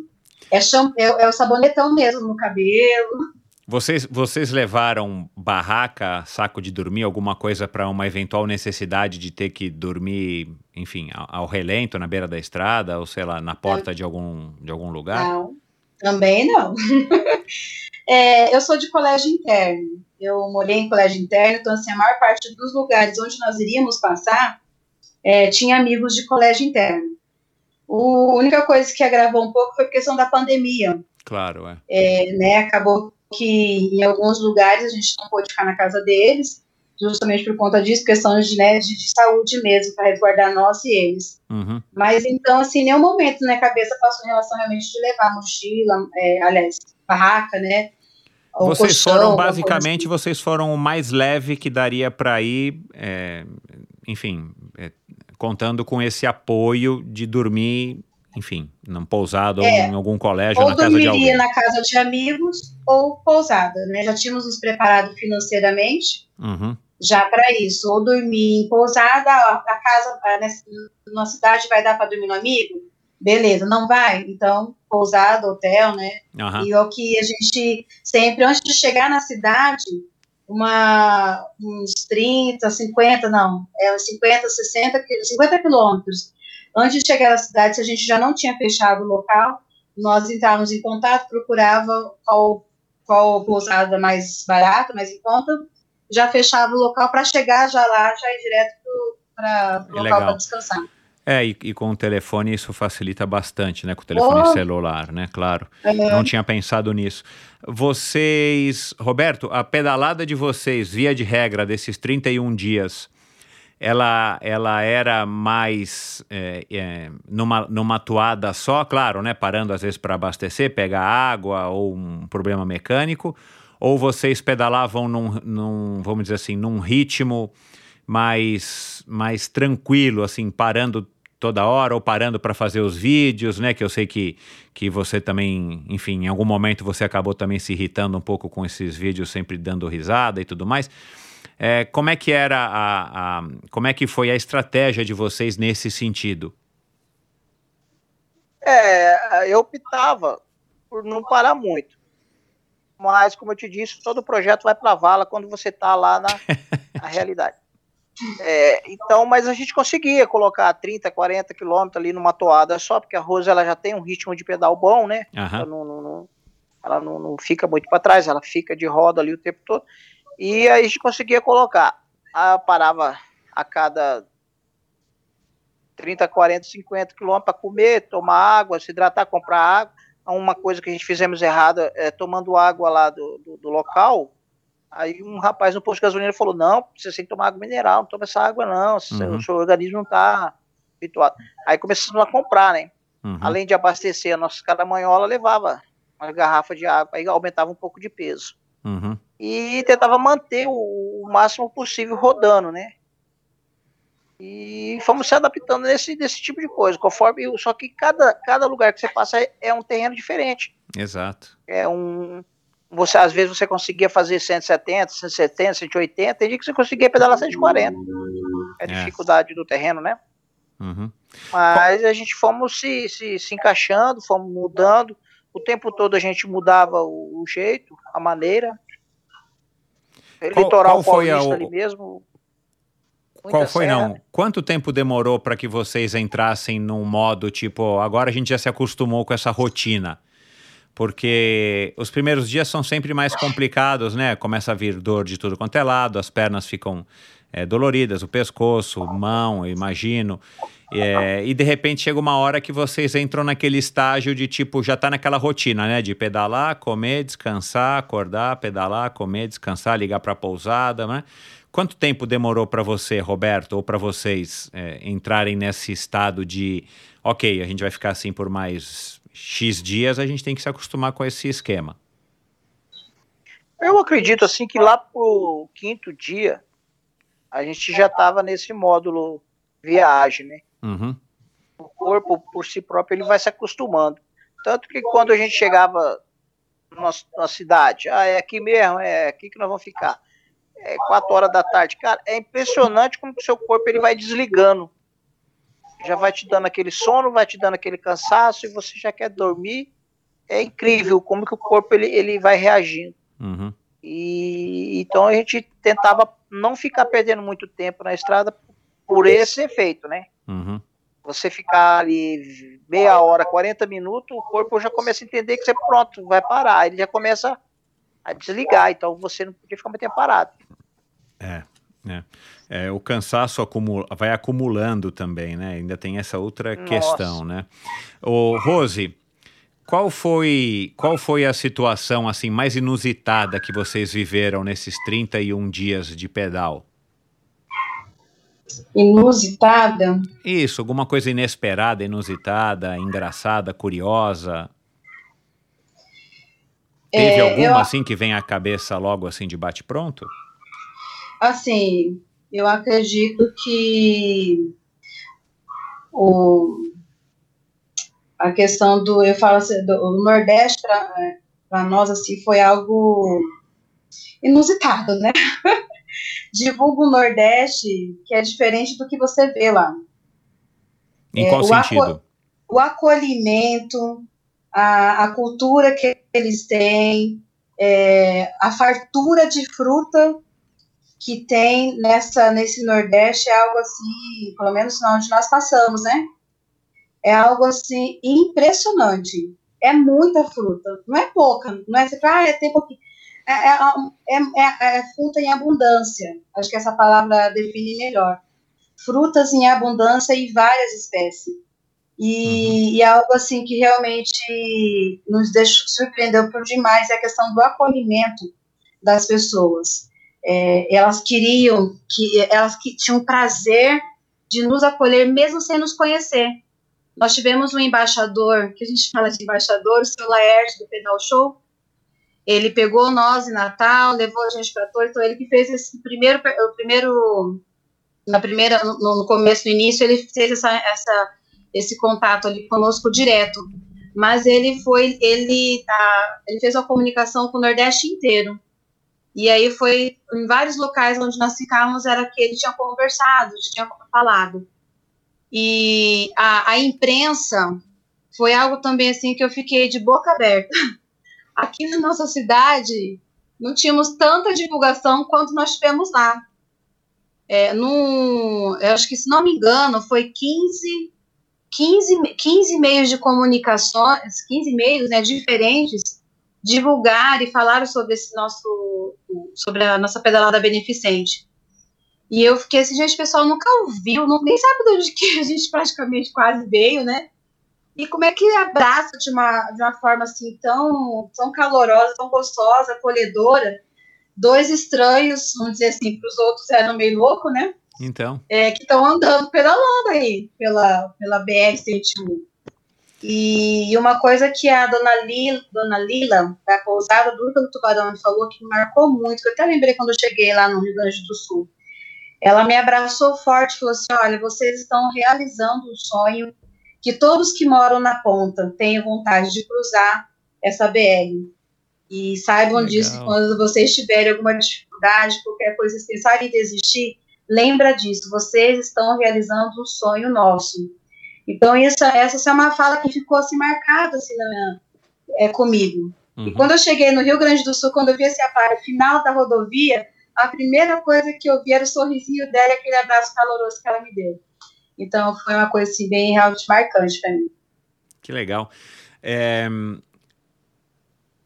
é, é, é o sabonetão mesmo no cabelo. Vocês, vocês levaram barraca, saco de dormir, alguma coisa para uma eventual necessidade de ter que dormir, enfim, ao, relento, na beira da estrada, ou sei lá, na porta não. de algum, de algum lugar? Não, também não. (laughs) é, eu sou de colégio interno. Eu morei em colégio interno, então assim, a maior parte dos lugares onde nós iríamos passar é, tinha amigos de colégio interno. a única coisa que agravou um pouco foi a questão da pandemia. Claro, é. é né, acabou que em alguns lugares a gente não pôde ficar na casa deles, justamente por conta disso, questões de, né, de, de saúde mesmo, para resguardar nós e eles. Uhum. Mas então, assim, nenhum momento na cabeça passou em relação realmente de levar mochila, é, aliás, barraca, né? Vocês colchão, foram, basicamente, assim. vocês foram o mais leve que daria para ir, é, enfim, é, contando com esse apoio de dormir enfim, num pousado é, ou em algum colégio ou na casa de alguém. Na casa de amigos ou pousada, né? Já tínhamos nos preparado financeiramente uhum. já para isso. Ou dormir em pousada, a casa na cidade vai dar para dormir no amigo? Beleza, não vai? Então, pousada, hotel, né? Uhum. E o que a gente sempre, antes de chegar na cidade, uma, uns 30, 50, não, é 50, 60, 50 quilômetros Antes de chegar à cidade, se a gente já não tinha fechado o local, nós entrávamos em contato, procurava qual, qual pousada mais barata, mais em conta, já fechava o local para chegar já lá, já ir direto para o local para descansar. É, e, e, com o telefone isso facilita bastante, né? Com o telefone oh. celular, né? Claro. É. Não tinha pensado nisso. Vocês, Roberto, a pedalada de vocês, via de regra, desses 31 dias, ela, ela era mais é, é, numa, numa toada só, claro, né? Parando às vezes para abastecer, pegar água ou um problema mecânico, ou vocês pedalavam num, num, vamos dizer assim, num ritmo mais, mais tranquilo, assim, parando toda hora ou parando para fazer os vídeos, né? Que eu sei que, que você também, enfim, em algum momento você acabou também se irritando um pouco com esses vídeos, sempre dando risada e tudo mais. É, como é que era a, a, como é que foi a estratégia de vocês nesse sentido? É, eu optava por não parar muito. Mas, como eu te disse, todo projeto vai para a vala quando você está lá na, (laughs) na realidade. É, então, mas a gente conseguia colocar 30, 40 quilômetros ali numa toada só, porque a Rose ela já tem um ritmo de pedal bom, né? Aham. Ela, não, não- não- ela não fica muito para trás, ela fica de roda ali o tempo todo. E aí a gente conseguia colocar. Ah, parava a cada 30, 40, 50 quilômetros para comer, tomar água, se hidratar, comprar água. Uma coisa que a gente fizemos errada é tomando água lá do, do, do local. Aí um rapaz no posto de gasolina falou: Não, você tem que tomar água mineral, não toma essa água, não. Uhum. O seu organismo não está habituado. Aí começamos a comprar, né? Uhum. Além de abastecer a nossa caramanhola, levava uma garrafa de água, aí aumentava um pouco de peso. Uhum. E tentava manter o, o máximo possível rodando, né? E fomos se adaptando nesse, nesse tipo de coisa, conforme. Só que cada, cada lugar que você passa é, é um terreno diferente. Exato. É um. Você, às vezes você conseguia fazer 170, 170, 180, tem dia que você conseguia pedalar 140. É a É. dificuldade do terreno, né? Uhum. Mas a gente fomos se, se, se encaixando, fomos mudando. O tempo todo a gente mudava o, o jeito, a maneira. Litoral qual foi a- paulista o- ali mesmo. Qual foi, serra. não? Quanto tempo demorou para que vocês entrassem num modo tipo, agora a gente já se acostumou com essa rotina? Porque os primeiros dias são sempre mais complicados, né? Começa a vir dor de tudo quanto é lado, as pernas ficam é, doloridas, o pescoço, mão, imagino. É, e de repente chega uma hora que vocês entram naquele estágio de tipo, já tá naquela rotina, né? De pedalar, comer, descansar, acordar, pedalar, comer, descansar, ligar para a pousada, né? Quanto tempo demorou para você, Roberto, ou para vocês é, entrarem nesse estado de, ok, a gente vai ficar assim por mais X dias, a gente tem que se acostumar com esse esquema? Eu acredito assim que lá pro quinto dia a gente já estava nesse módulo viagem, né? Uhum, O corpo por si próprio ele vai se acostumando. Tanto que quando a gente chegava na, na cidade, ah, é aqui mesmo, é aqui que nós vamos ficar. É quatro horas da tarde, cara, é impressionante como que o seu corpo ele vai desligando. Já vai te dando aquele sono, vai te dando aquele cansaço e você já quer dormir. É incrível como que o corpo ele, ele vai reagindo. uhum, E então a gente tentava não ficar perdendo muito tempo na estrada por esse efeito, né? uhum. Você ficar ali meia hora, 40 minutos, o corpo já começa a entender que você pronto, vai parar. Ele já começa a desligar, então você não podia ficar muito tempo parado. É, é. É, o cansaço acumula, vai acumulando também, né? Ainda tem essa outra Nossa. questão, né? Ô, Rose, qual foi, qual foi a situação assim mais inusitada que vocês viveram nesses 31 dias de pedal? Inusitada. Isso, alguma coisa inesperada, inusitada, engraçada, curiosa? Teve É, alguma eu- assim que vem à cabeça logo assim de bate pronto? Assim, eu acredito que o, a questão do, eu falo assim, do o Nordeste para nós assim foi algo inusitado, né? (laughs) Divulga o Nordeste que é diferente do que você vê lá. Em É, qual o sentido? aco- o acolhimento, a, a cultura que eles têm, é, a fartura de fruta que tem nessa nesse Nordeste é algo assim, pelo menos onde nós passamos, né? É algo assim impressionante. É muita fruta, não é pouca, não é tipo, ah, é tem pouquinho. É, é, é, é- é fruta em abundância. Acho que essa palavra define melhor. Frutas em abundância e várias espécies. E, e algo assim que realmente nos deixou, surpreendeu por demais é a questão do acolhimento das pessoas. É, elas queriam que elas que tinham prazer de nos acolher mesmo sem nos conhecer. Nós tivemos um embaixador, que a gente fala de embaixador, o seu Laerte do Pedal Show. Ele pegou nós em Natal, levou a gente para Torre, então ele que fez esse primeiro, o primeiro na primeira, no, começo, no início, ele fez essa, essa, esse contato ali conosco direto. Mas ele foi, ele, tá, ele fez uma comunicação com o Nordeste inteiro. E aí foi em vários locais onde nós ficávamos, era que ele tinha conversado, tinha falado. E a, a imprensa foi algo também assim que eu fiquei de boca aberta. (laughs) aqui na nossa cidade não tínhamos tanta divulgação quanto nós tivemos lá. É, num, eu acho que, se não me engano, foi 15, 15, 15 meios de comunicações, 15 meios né, diferentes, divulgar e falaram sobre esse nosso, sobre a nossa pedalada beneficente. E eu fiquei assim, gente, o pessoal nunca ouviu, não, nem sabe de onde que a gente praticamente quase veio, né? E como é que abraça de uma, de uma forma assim tão, tão calorosa, tão gostosa, acolhedora, dois estranhos, vamos dizer assim, para os outros eram meio louco, né? Então. É, que estão andando pedalando aí pela, pela BR-101. E uma coisa que a dona Lila, dona Lila da pousada do do Tubarão falou que me marcou muito, que eu até lembrei quando eu cheguei lá no Rio Grande do Sul. Ela me abraçou forte e falou assim: olha, vocês estão realizando um sonho que todos que moram na ponta tenham vontade de cruzar essa BR. E saibam Legal. disso quando vocês tiverem alguma dificuldade, qualquer coisa, se pensarem em desistir, lembra disso, vocês estão realizando um sonho nosso. Então, essa, essa é uma fala que ficou assim marcada assim, minha, é, comigo. Uhum. E quando eu cheguei no Rio Grande do Sul, quando eu vi esse aparelho final da rodovia, a primeira coisa que eu vi era o sorrisinho dela e aquele abraço caloroso que ela me deu. Então foi uma coisa assim, bem realmente marcante para mim. Que legal. É,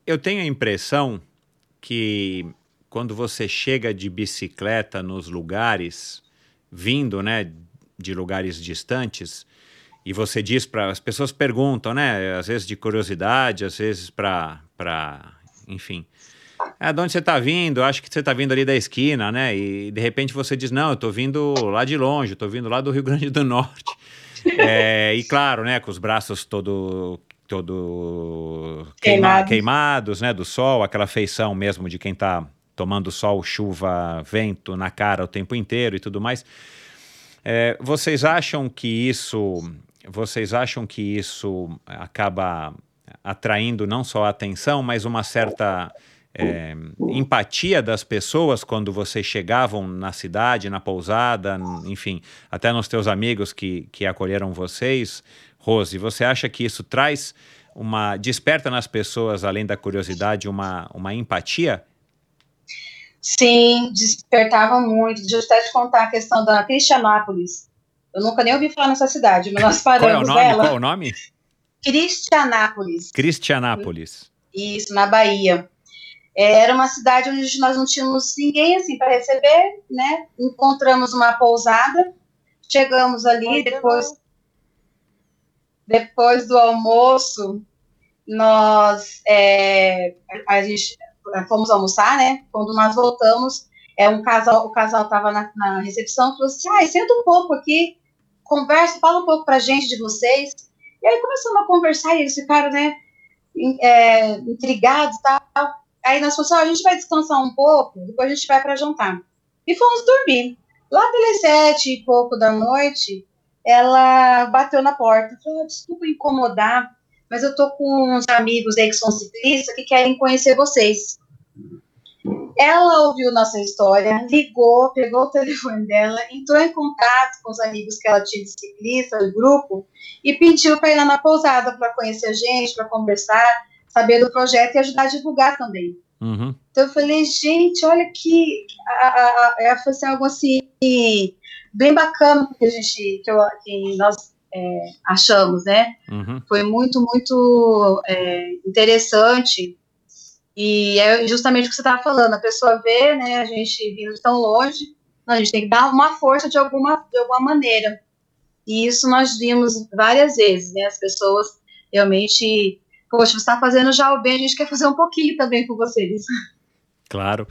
eu tenho a impressão que quando você chega de bicicleta nos lugares, vindo, né, de lugares distantes, e você diz para as pessoas perguntam, né, às vezes de curiosidade, às vezes para, para, enfim, é, de onde você está vindo? Acho que você está vindo ali da esquina, né? E de repente você diz, não, eu estou vindo lá de longe, estou vindo lá do Rio Grande do Norte. (laughs) é, e claro, né, com os braços todo todo queima, queimados, né, do sol, aquela feição mesmo de quem está tomando sol, chuva, vento na cara o tempo inteiro e tudo mais. É, vocês acham que isso, vocês acham que isso acaba atraindo não só a atenção, mas uma certa é, empatia das pessoas quando vocês chegavam na cidade, na pousada, enfim, até nos teus amigos que, que acolheram vocês. Rose, você acha que isso traz uma. desperta nas pessoas, além da curiosidade, uma, uma empatia? Sim, despertava muito. Deixa eu até te contar a questão da Cristianápolis. Eu nunca nem ouvi falar nessa cidade, mas nós paramos Qual é o nome? Ela. Qual é o nome? Cristianápolis. Cristianápolis. Isso, na Bahia. Era uma cidade onde nós não tínhamos ninguém assim para receber, né? Encontramos uma pousada, chegamos ali depois depois do almoço nós é, a gente fomos almoçar, né? Quando nós voltamos, é um casal, o casal estava na, na, recepção, falou assim, ah, senta um pouco aqui, conversa, fala um pouco para gente de vocês. E aí começamos a conversar e eles ficaram, né? É, intrigados e tal. Aí nós falamos, assim, oh, a gente vai descansar um pouco, depois a gente vai para jantar. E fomos dormir. Lá pelas sete e pouco da noite, ela bateu na porta. Falou, desculpa incomodar, mas eu tô com uns amigos aí que são ciclistas que querem conhecer vocês. Ela ouviu nossa história, ligou, pegou o telefone dela, entrou em contato com os amigos que ela tinha de ciclista, do grupo, e pediu para ir lá na pousada para conhecer a gente, para conversar saber do projeto e ajudar a divulgar também. Uhum. Então eu falei, gente, olha que a, é, foi assim, algo assim bem bacana que a gente que, eu, que nós é, achamos, né? Uhum. Foi muito muito é, interessante e é justamente o que você estava falando. A pessoa vê, né? A gente vindo tão longe, a gente tem que dar uma força de alguma de alguma maneira. E isso nós vimos várias vezes, né? As pessoas realmente poxa, você está fazendo já o bem, a gente quer fazer um pouquinho também com vocês. Claro.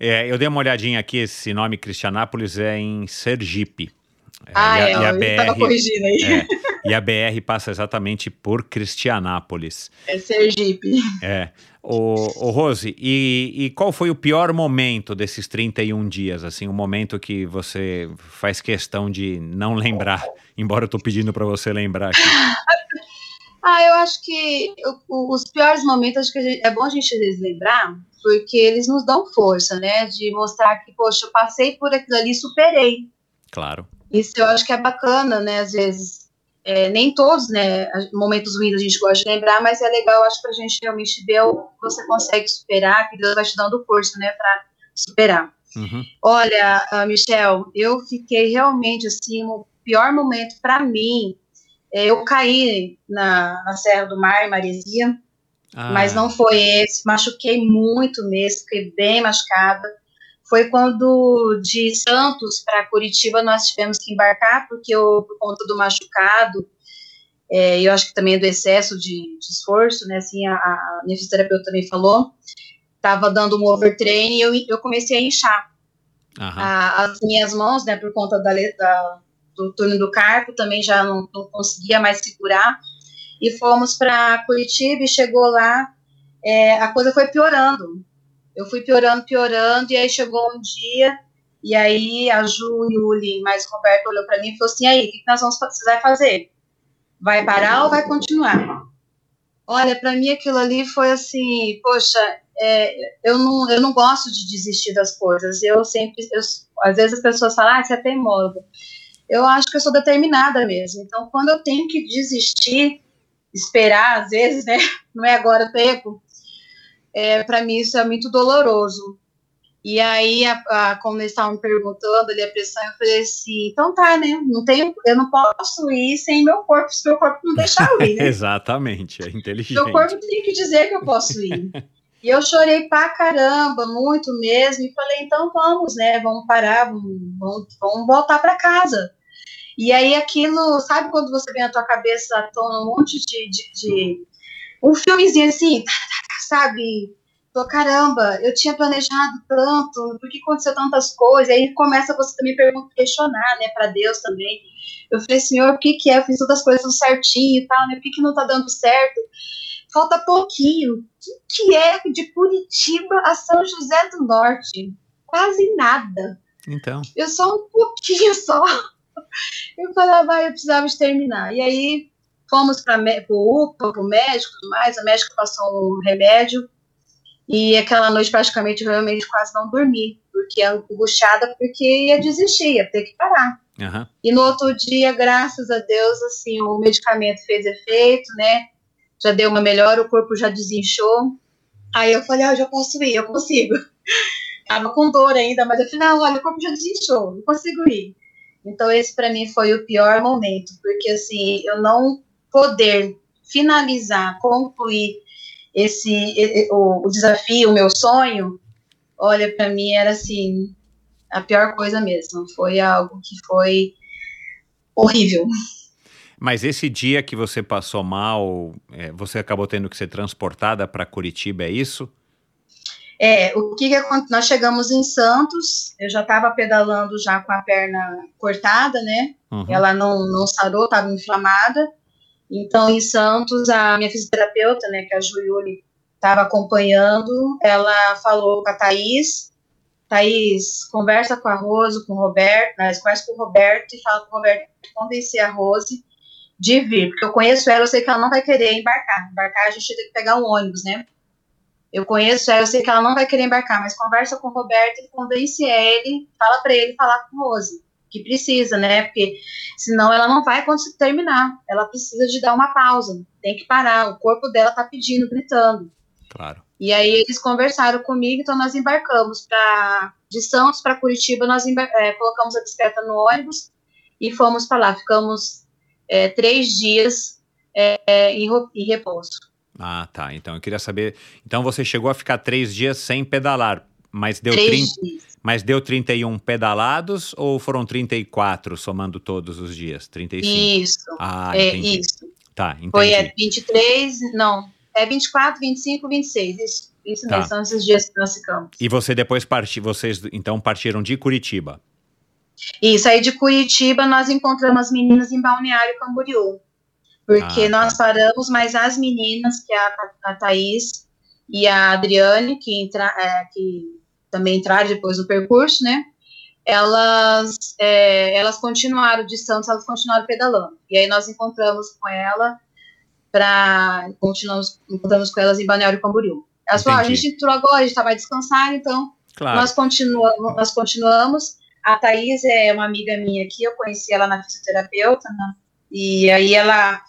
É, eu dei uma olhadinha aqui, esse nome Cristianápolis é em Sergipe. É, ah, e a, é, e a BR, corrigindo aí. É, e a BR passa exatamente por Cristianápolis. É Sergipe. É. O, o Rose, e, e, qual foi o pior momento desses 31 dias? Assim, o momento que você faz questão de não lembrar, embora eu estou pedindo para você lembrar aqui. (laughs) Ah, eu acho que os piores momentos acho que gente, é bom a gente lembrar, porque eles nos dão força, né? De mostrar que, poxa, eu passei por aquilo ali superei. Claro. Isso eu acho que é bacana, né? Às vezes. é, nem todos, né, momentos ruins a gente gosta de lembrar, mas é legal, acho, pra gente realmente ver o que você consegue superar, que Deus vai te dando força, né, pra superar. Uhum. Olha, uh, Michel, eu fiquei realmente, assim, o pior momento para mim, eu caí na, na Serra do Mar, em Maresia, Ah, mas não foi esse, machuquei muito mesmo, fiquei bem machucada. Foi quando de Santos para Curitiba nós tivemos que embarcar, porque eu, por conta do machucado, é, e eu acho que também do excesso de, de esforço, né, assim, a, a minha fisioterapeuta também falou, estava dando um overtrain e eu, eu comecei a inchar aham. a- as minhas mãos, né, por conta da, da- do turno do carpo, também já não, não conseguia mais segurar. E fomos para Curitiba e chegou lá, é, a coisa foi piorando. Eu fui piorando, piorando, e aí chegou um dia, e aí a Ju, Yuli, mais o Roberto olhou para mim e falou assim: aí, o que nós vamos vai fazer? Vai parar ou vai continuar? Olha, para mim aquilo ali foi assim, poxa, é, eu não, eu não gosto de desistir das coisas. Eu sempre, eu- às vezes as pessoas falam, ah, você é. Eu acho que eu sou determinada mesmo. Então, quando eu tenho que desistir, esperar, às vezes, né, (laughs) não é agora o tempo, é, para mim isso é muito doloroso. E aí, a, a, como eles estavam me perguntando ali a pressão, eu falei assim, então tá, né, não tenho, eu não posso ir sem meu corpo, se meu corpo não deixar eu ir, né? (laughs) Exatamente, é inteligente. Meu corpo tem que dizer que eu posso ir. (laughs) E eu chorei pra caramba, muito mesmo, e falei, então vamos, né? Vamos parar, vamos, vamos, voltar pra casa. E aí aquilo, sabe quando você vem na tua cabeça à tona um monte de, de, de- um filmezinho assim, tá, tá, tá, sabe? Tô, caramba, eu tinha planejado tanto, por que aconteceu tantas coisas? Aí começa você também perguntar, questionar, né, pra Deus também. Eu falei, Senhor, o que que é? Eu fiz todas as coisas certinho e tal, né? Por que que não tá dando certo? Falta pouquinho. O que, que é de Curitiba a São José do Norte? Quase nada. Então, Eu só um pouquinho só. Eu falava, ah, eu precisava de terminar. E aí fomos para o UPA, para o médico e tudo mais. O médico passou um remédio. E aquela noite, praticamente, eu realmente quase não dormi. Porque angustiada, porque ia desistir, ia ter que parar. aham. E no outro dia, graças a Deus, assim, o medicamento fez efeito, né? Já deu uma melhora, o corpo já desinchou. Aí eu falei, ah, eu já posso ir, eu consigo. (laughs) Tava com dor ainda, mas não, olha, o corpo já desinchou, eu consigo ir. Então esse para mim foi o pior momento, porque assim, eu não poder finalizar, concluir esse o, o desafio, o meu sonho, olha, para mim era assim, a pior coisa mesmo. Foi algo que foi horrível. (laughs) Mas esse dia que você passou mal, é, você acabou tendo que ser transportada para Curitiba, é isso? É, o que, que aconteceu? Nós chegamos em Santos, eu já estava pedalando já com a perna cortada, né? Uhum. Ela não, não sarou, estava inflamada. Então, em Santos, a minha fisioterapeuta, né, que é a Juliuli, estava acompanhando, ela falou com a Thaís, Thaís, conversa com a Rose, com o Roberto, né, conversa com o Roberto e fala com o Roberto convencer a Rose de vir, porque eu conheço ela, eu sei que ela não vai querer embarcar. Embarcar, a gente tem que pegar um ônibus, né? Eu conheço ela, eu sei que ela não vai querer embarcar, mas conversa com o Roberto e convence ele, fala para ele falar com Rose, que precisa, né? Porque senão ela não vai conseguir terminar. Ela precisa de dar uma pausa, tem que parar. O corpo dela tá pedindo, gritando. Claro. E aí eles conversaram comigo, então nós embarcamos para de Santos para Curitiba, nós é, colocamos a bicicleta no ônibus e fomos para lá. Ficamos é, três dias é, é, em, em repouso. Ah, tá. Então eu queria saber. Então você chegou a ficar três dias sem pedalar, mas deu, três 30, dias. mas deu 31 pedalados ou foram 34 somando todos os dias? 35? Isso, Ah, é entendi. isso. Tá, entendi. Foi é, 23, não, é 24, 25, 26. Isso, isso Tá. mesmo, são esses dias que nós ficamos. E você depois partiu, vocês então partiram de Curitiba. Isso aí de Curitiba, nós encontramos as meninas em Balneário Camboriú. Porque Ah, nós tá. paramos, mas as meninas, que é a, a Thaís e a Adriane, que, entra, é, que também entraram depois do percurso, né? Elas, é, elas continuaram de Santos, elas continuaram pedalando. E aí nós encontramos com ela para continuamos encontramos com elas em Balneário Camboriú. Elas falaram, "Ah, a gente entrou agora, a gente tá, vai descansar, então Claro. nós, continuamos, nós continuamos. A Thaís é uma amiga minha aqui, eu conheci ela na fisioterapeuta, na, E aí ela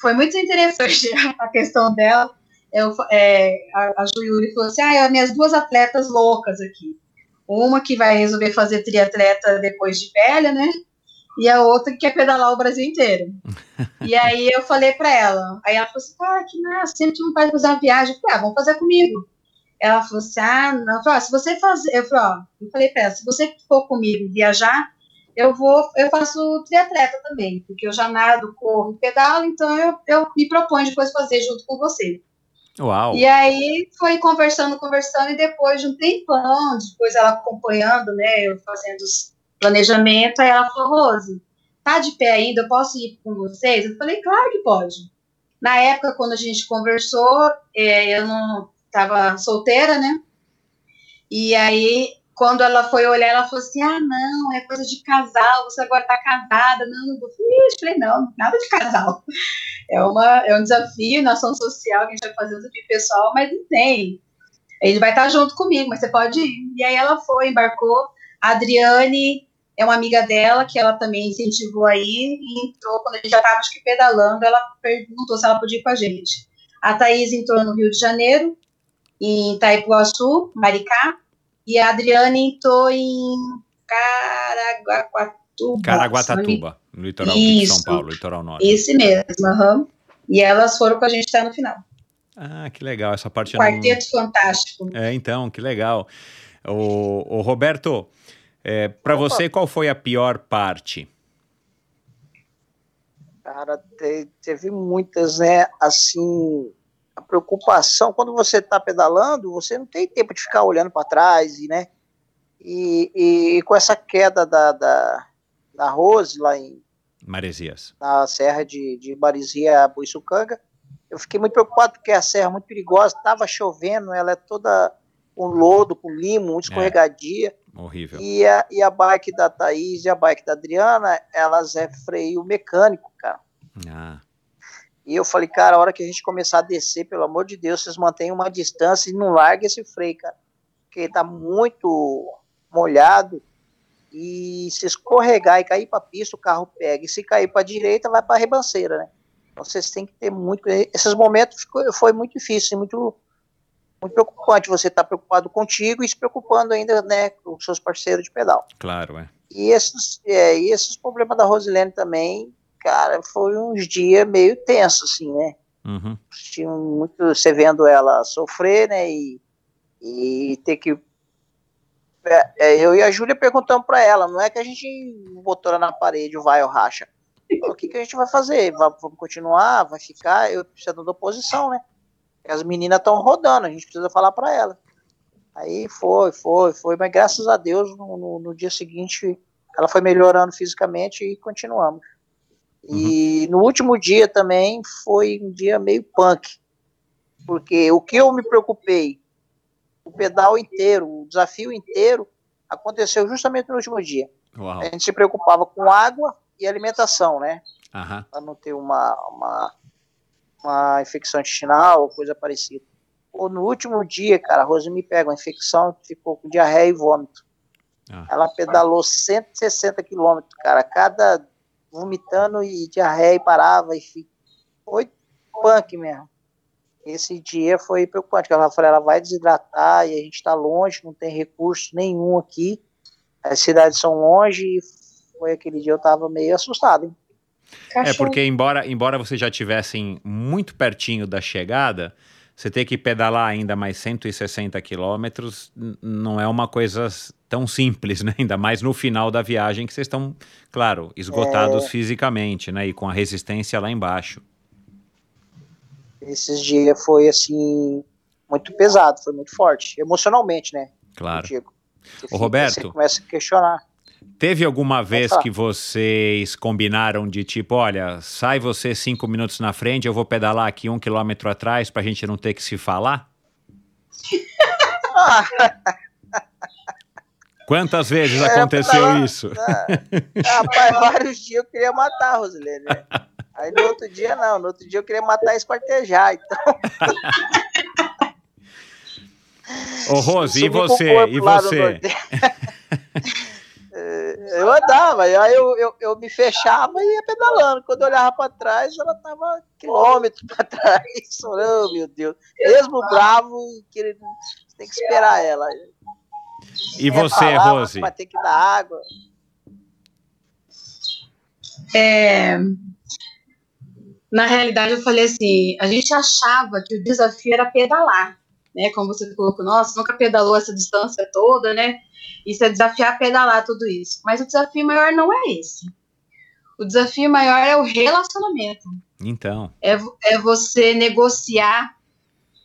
foi muito interessante (laughs) a questão dela. Eu, é, a, a Juyuri falou assim: ah, minhas duas atletas loucas aqui. Uma que vai resolver fazer triatleta depois de velha, né? E a outra que quer pedalar o Brasil inteiro. (laughs) e aí eu falei para ela, aí ela falou assim: ah, que massa, sempre não vai fazer uma viagem. Eu falei, ah, vamos fazer comigo. Ela falou assim: ah, não. Ah, se você fazer. Eu falei, ó, eu falei pra ela: se você for comigo viajar, eu vou, eu faço triatleta também, porque eu já nado, corro, pedalo, então eu, eu me proponho depois fazer junto com você. Uau! E aí foi conversando, conversando, e depois de um tempão, depois ela acompanhando, né, eu fazendo os planejamento, aí ela falou, Rose, tá de pé ainda, eu posso ir com vocês? Eu falei, claro que pode. Na época, quando a gente conversou, é, eu não estava solteira, né, e aí quando ela foi olhar, ela falou assim: ah, não, é coisa de casal, você agora tá casada. Não, não. Ixi, falei, não, nada de casal. (laughs) É, uma, é um desafio na ação social que a gente vai fazer um desafio pessoal, mas não tem. Ele vai estar junto comigo, mas você pode ir. E aí ela foi, embarcou. A Adriane é uma amiga dela, que ela também incentivou aí, e entrou, quando a gente já estava, acho que pedalando, ela perguntou se ela podia ir com a gente. A Thaís entrou no Rio de Janeiro, em Itaipuaçu, Maricá, e a Adriane entrou em Caraguatatuba. Caraguatatuba, no litoral de São Paulo, litoral norte. Isso mesmo, uhum. E elas foram com a gente estar no final. Ah, que legal, essa parte... Quarteto não... fantástico. É, então, que legal. O, o Roberto, é, para você, qual foi a pior parte? Cara, te, teve muitas, né? Assim, a preocupação, quando você está pedalando, você não tem tempo de ficar olhando para trás, e, né? E, e, e, com essa queda da, da, da Rose lá em Maresias, na serra de, de Maresia, Boiçucanga, eu fiquei muito preocupado porque a serra é muito perigosa, estava chovendo, ela é toda com lodo, com limo, muito escorregadia. É, horrível. E a, e a bike da Thaís e a bike da Adriana, elas é freio mecânico, cara. Ah. E eu falei, cara, a hora que a gente começar a descer, pelo amor de Deus, vocês mantenham uma distância e não larguem esse freio, cara. Porque tá muito molhado e se escorregar e cair para pista, o carro pega. E se cair para direita, vai para a ribanceira, né? Então vocês têm que ter muito. Esses momentos ficou, foi muito difícil, muito, muito preocupante. Você tá preocupado contigo e se preocupando ainda, né, com os seus parceiros de pedal. Claro, é. E esses, é, e esses problemas da Rosilene também cara, foi uns dias meio tenso, assim, né? Uhum. Tinha muito, você vendo ela sofrer, né? E, e ter que. É, é eu e a Júlia perguntamos para ela, não é que a gente botou ela na parede, vai ou racha. O que, que a gente vai fazer? Vamos continuar? Vai ficar? Eu preciso da oposição, né? As meninas estão rodando, a gente precisa falar para ela. Aí foi, foi, foi, mas graças a Deus no, no, no dia seguinte ela foi melhorando fisicamente e continuamos. E uhum. no último dia também foi um dia meio punk, porque o que eu me preocupei, o pedal inteiro, o desafio inteiro, aconteceu justamente no último dia. Uau. A gente se preocupava com água e alimentação, né? Uhum. Para não ter uma, uma, uma infecção intestinal ou coisa parecida. Ou no último dia, cara, a Rose me pega uma infecção, ficou com diarreia e vômito. Ah. Ela pedalou 160 quilômetros, cara. Cada vomitando e diarreia e parava e foi punk mesmo. Esse dia foi preocupante, porque ela falou, ela vai desidratar e a gente está longe, não tem recurso nenhum aqui, as cidades são longe e foi aquele dia eu estava meio assustado. Hein? É porque embora, embora vocês já estivessem muito pertinho da chegada, você ter que pedalar ainda mais 160 quilômetros não é uma coisa tão simples, (laughs) né? Ainda mais no final da viagem que vocês estão, claro, esgotados é... fisicamente, né? E com a resistência lá embaixo. Esses dias foi assim muito pesado, foi muito forte, emocionalmente, né? Claro. Ô, Roberto. Você começa a questionar. Teve alguma vez que vocês combinaram de tipo, olha, sai você cinco minutos na frente, eu vou pedalar aqui um quilômetro atrás para a gente não ter que se falar? (laughs) Quantas vezes é, aconteceu isso? Rapaz, (laughs) vários dias eu queria matar a Rosilene. Né? Aí no outro dia não, no outro dia eu queria matar e esquartejar, então. Ô Rose, e você? E você? (laughs) Eu andava, aí eu, eu, eu me fechava e ia pedalando. Quando eu olhava para trás, ela tava quilômetros para (laughs) trás. Oh, meu Deus. Mesmo bravo, querendo, tem que esperar ela. E você, falar, Rose? Vai ter que dar água. É, na realidade, eu falei assim: a gente achava que o desafio era pedalar, né? Como você colocou, nossa, nunca pedalou essa distância toda, né? Isso é desafiar pedalar tudo isso. Mas o desafio maior não é esse. O desafio maior é o relacionamento. Então. É, é você negociar,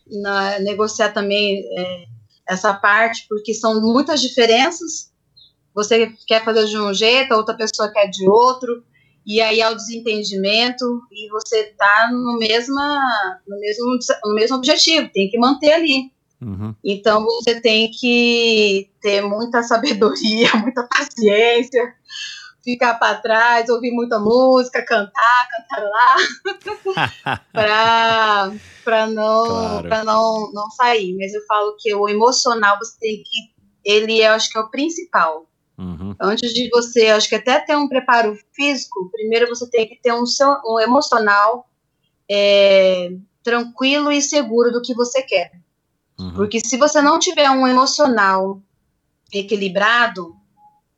na, negociar também é, essa parte, porque são muitas diferenças. Você quer fazer de um jeito, a outra pessoa quer de outro e aí há o desentendimento e você está no, mesma, no, mesmo, no mesmo objetivo, tem que manter ali. Uhum. Então você tem que ter muita sabedoria, (laughs) muita paciência, ficar para trás, ouvir muita música, cantar, cantar lá, (laughs) para não, Claro. pra não, não sair. Mas eu falo que o emocional você tem que. Ele eu acho que é o principal. Uhum. Antes de você, acho que até ter um preparo físico, primeiro você tem que ter um, seu- um emocional é, tranquilo e seguro do que você quer. Uhum. Porque se você não tiver um emocional equilibrado,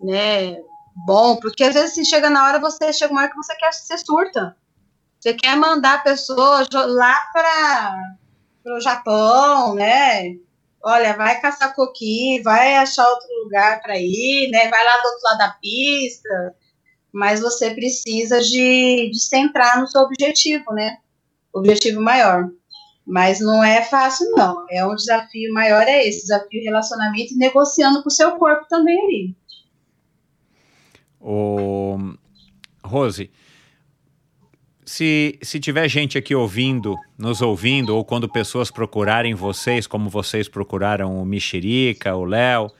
né, bom, porque às vezes se chega na hora, você chega uma hora que você quer, você surta. Você quer mandar a pessoa lá para o Japão, né? Olha, vai caçar coqui, vai achar outro lugar para ir, né? Vai lá do outro lado da pista. Mas você precisa de, de centrar no seu objetivo, né? Objetivo maior. Mas não é fácil, não. É um desafio maior, é esse, desafio de relacionamento e negociando com o seu corpo também ali. O... Rose, se, se tiver gente aqui ouvindo, nos ouvindo, ou quando pessoas procurarem vocês, como vocês procuraram o Mexerica, o Léo,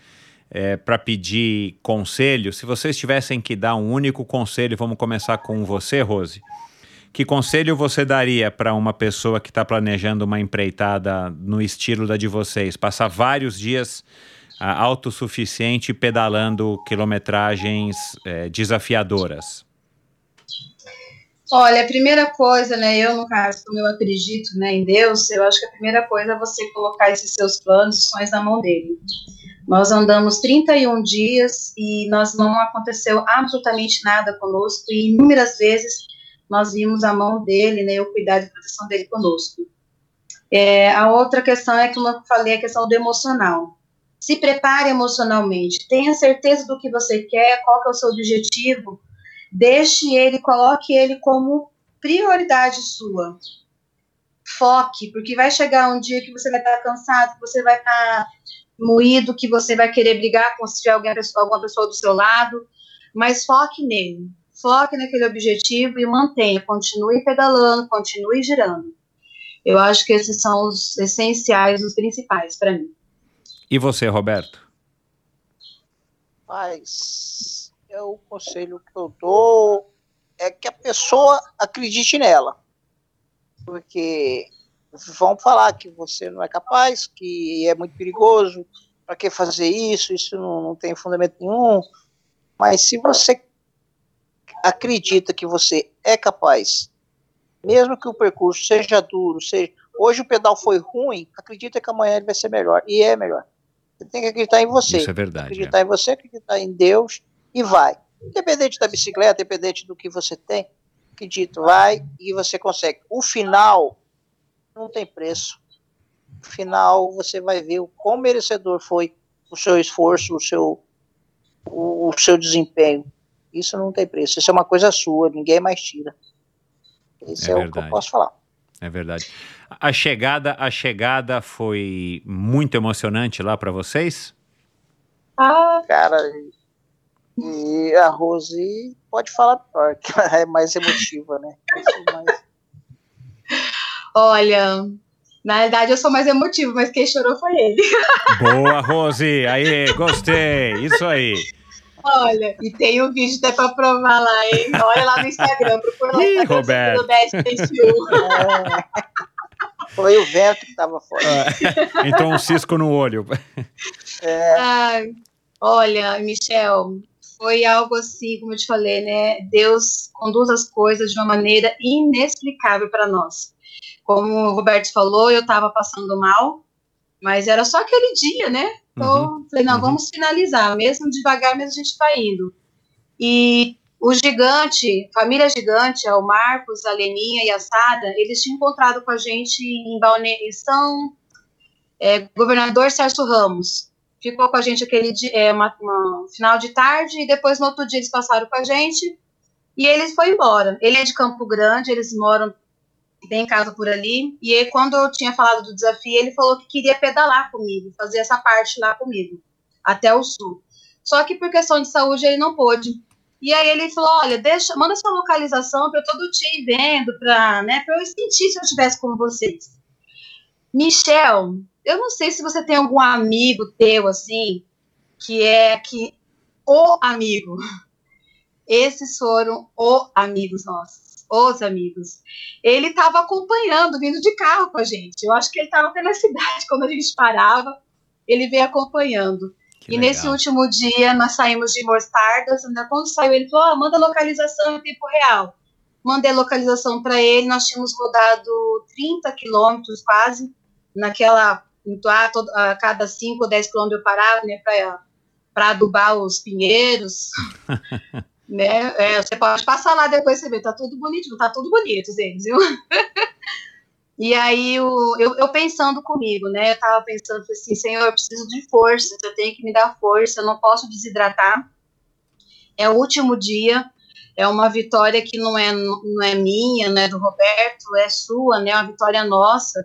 para pedir conselho, se vocês tivessem que dar um único conselho, vamos começar com você, Rose. Que conselho você daria para uma pessoa que está planejando uma empreitada no estilo da de vocês? Passar vários dias ah, autossuficiente pedalando quilometragens eh, desafiadoras. Olha, a primeira coisa, né, eu no caso, como eu acredito né, em Deus, eu acho que a primeira coisa é você colocar esses seus planos e sonhos na mão dele. Nós andamos 31 dias e nós não aconteceu absolutamente nada conosco e inúmeras vezes nós vimos a mão dele, né, o cuidado e proteção dele conosco. É, a outra questão é, como eu falei, a questão do emocional. Se prepare emocionalmente, tenha certeza do que você quer, qual que é o seu objetivo, deixe ele, coloque ele como prioridade sua. Foque, porque vai chegar um dia que você vai estar cansado, que você vai estar moído, que você vai querer brigar com se tiver alguém, alguma pessoa do seu lado, mas foque nele. Foque naquele objetivo e mantenha, continue pedalando, continue girando. Eu acho que esses são os essenciais, os principais para mim. E você, Roberto? Mas é o conselho que eu dou é que a pessoa acredite nela. Porque vão falar que você não é capaz, que é muito perigoso, para que fazer isso, isso não, não tem fundamento nenhum. Mas se você acredita que você é capaz, mesmo que o percurso seja duro, seja hoje o pedal foi ruim, acredita que amanhã ele vai ser melhor e é melhor. Você tem que acreditar em você. Isso é verdade. acreditar em você, acreditar em Deus e vai. Independente da bicicleta, independente do que você tem, acredito, vai e você consegue. O final não tem preço. No final você vai ver o quão merecedor foi o seu esforço, o seu, o, o seu desempenho. Isso não tem preço. Isso é uma coisa sua, ninguém mais tira. Isso É é, o que verdade. eu posso falar. É verdade. A chegada, a chegada foi muito emocionante lá para vocês? Ah, Cara, e a Rose pode falar pior, que ela é mais emotiva, né? Sou mais- olha, na verdade eu sou mais emotivo, mas quem chorou foi ele. Boa, Rose! Aí, gostei! Isso aí! Olha, e tem um vídeo até pra provar lá, hein? Olha lá no Instagram, procura lá Ih, Instagram Roberto. É. Foi o vento que tava fora. Ah, Entrou um cisco no olho. É, Ai, olha, Michel, foi algo assim, como eu te falei, né? Deus conduz as coisas de uma maneira inexplicável para nós. Como o Roberto falou, eu estava passando mal, mas era só aquele dia, né? Então, uhum. falei, não, uhum. vamos finalizar, mesmo devagar, mesmo a gente vai indo. E o gigante, família gigante, é o Marcos, a Leninha e a Sada, eles tinham encontrado com a gente em Balneário, São é, Governador Sérgio Ramos. Ficou com a gente aquele dia, é, uma, uma, final de tarde e depois no outro dia eles passaram com a gente e eles foram embora. Ele é de Campo Grande, eles moram tem casa por ali. E aí, quando eu tinha falado do desafio, ele falou que queria pedalar comigo, fazer essa parte lá comigo, até o sul. Só que por questão de saúde ele não pôde. E aí ele falou: olha, deixa, manda sua localização para todo dia ir vendo, para né, eu sentir se eu estivesse com vocês. Michel, eu não sei se você tem algum amigo teu assim, que é que o amigo. Esses foram os amigos nossos, os amigos. Ele estava acompanhando, vindo de carro com a gente. Eu acho que ele estava até na cidade quando a gente parava. Ele veio acompanhando. Que e legal. nesse último dia nós saímos de Mostardas, né? quando saiu ele falou, oh, manda localização em tempo real. Mandei a localização para ele, nós tínhamos rodado 30 quilômetros quase, naquela, a, todo, a cada 5 ou 10 quilômetros eu parava, né, para adubar os pinheiros, (laughs) né, é, você pode passar lá depois você vê, tá tudo bonitinho, tá tudo bonito eles, viu? (laughs) E aí eu, eu, eu, pensando comigo, né? Eu tava pensando assim, Senhor, eu preciso de força, eu tenho que me dar força, eu não posso desidratar. É o último dia, é uma vitória que não é, não é minha, não é do Roberto, é sua, né? É uma vitória nossa,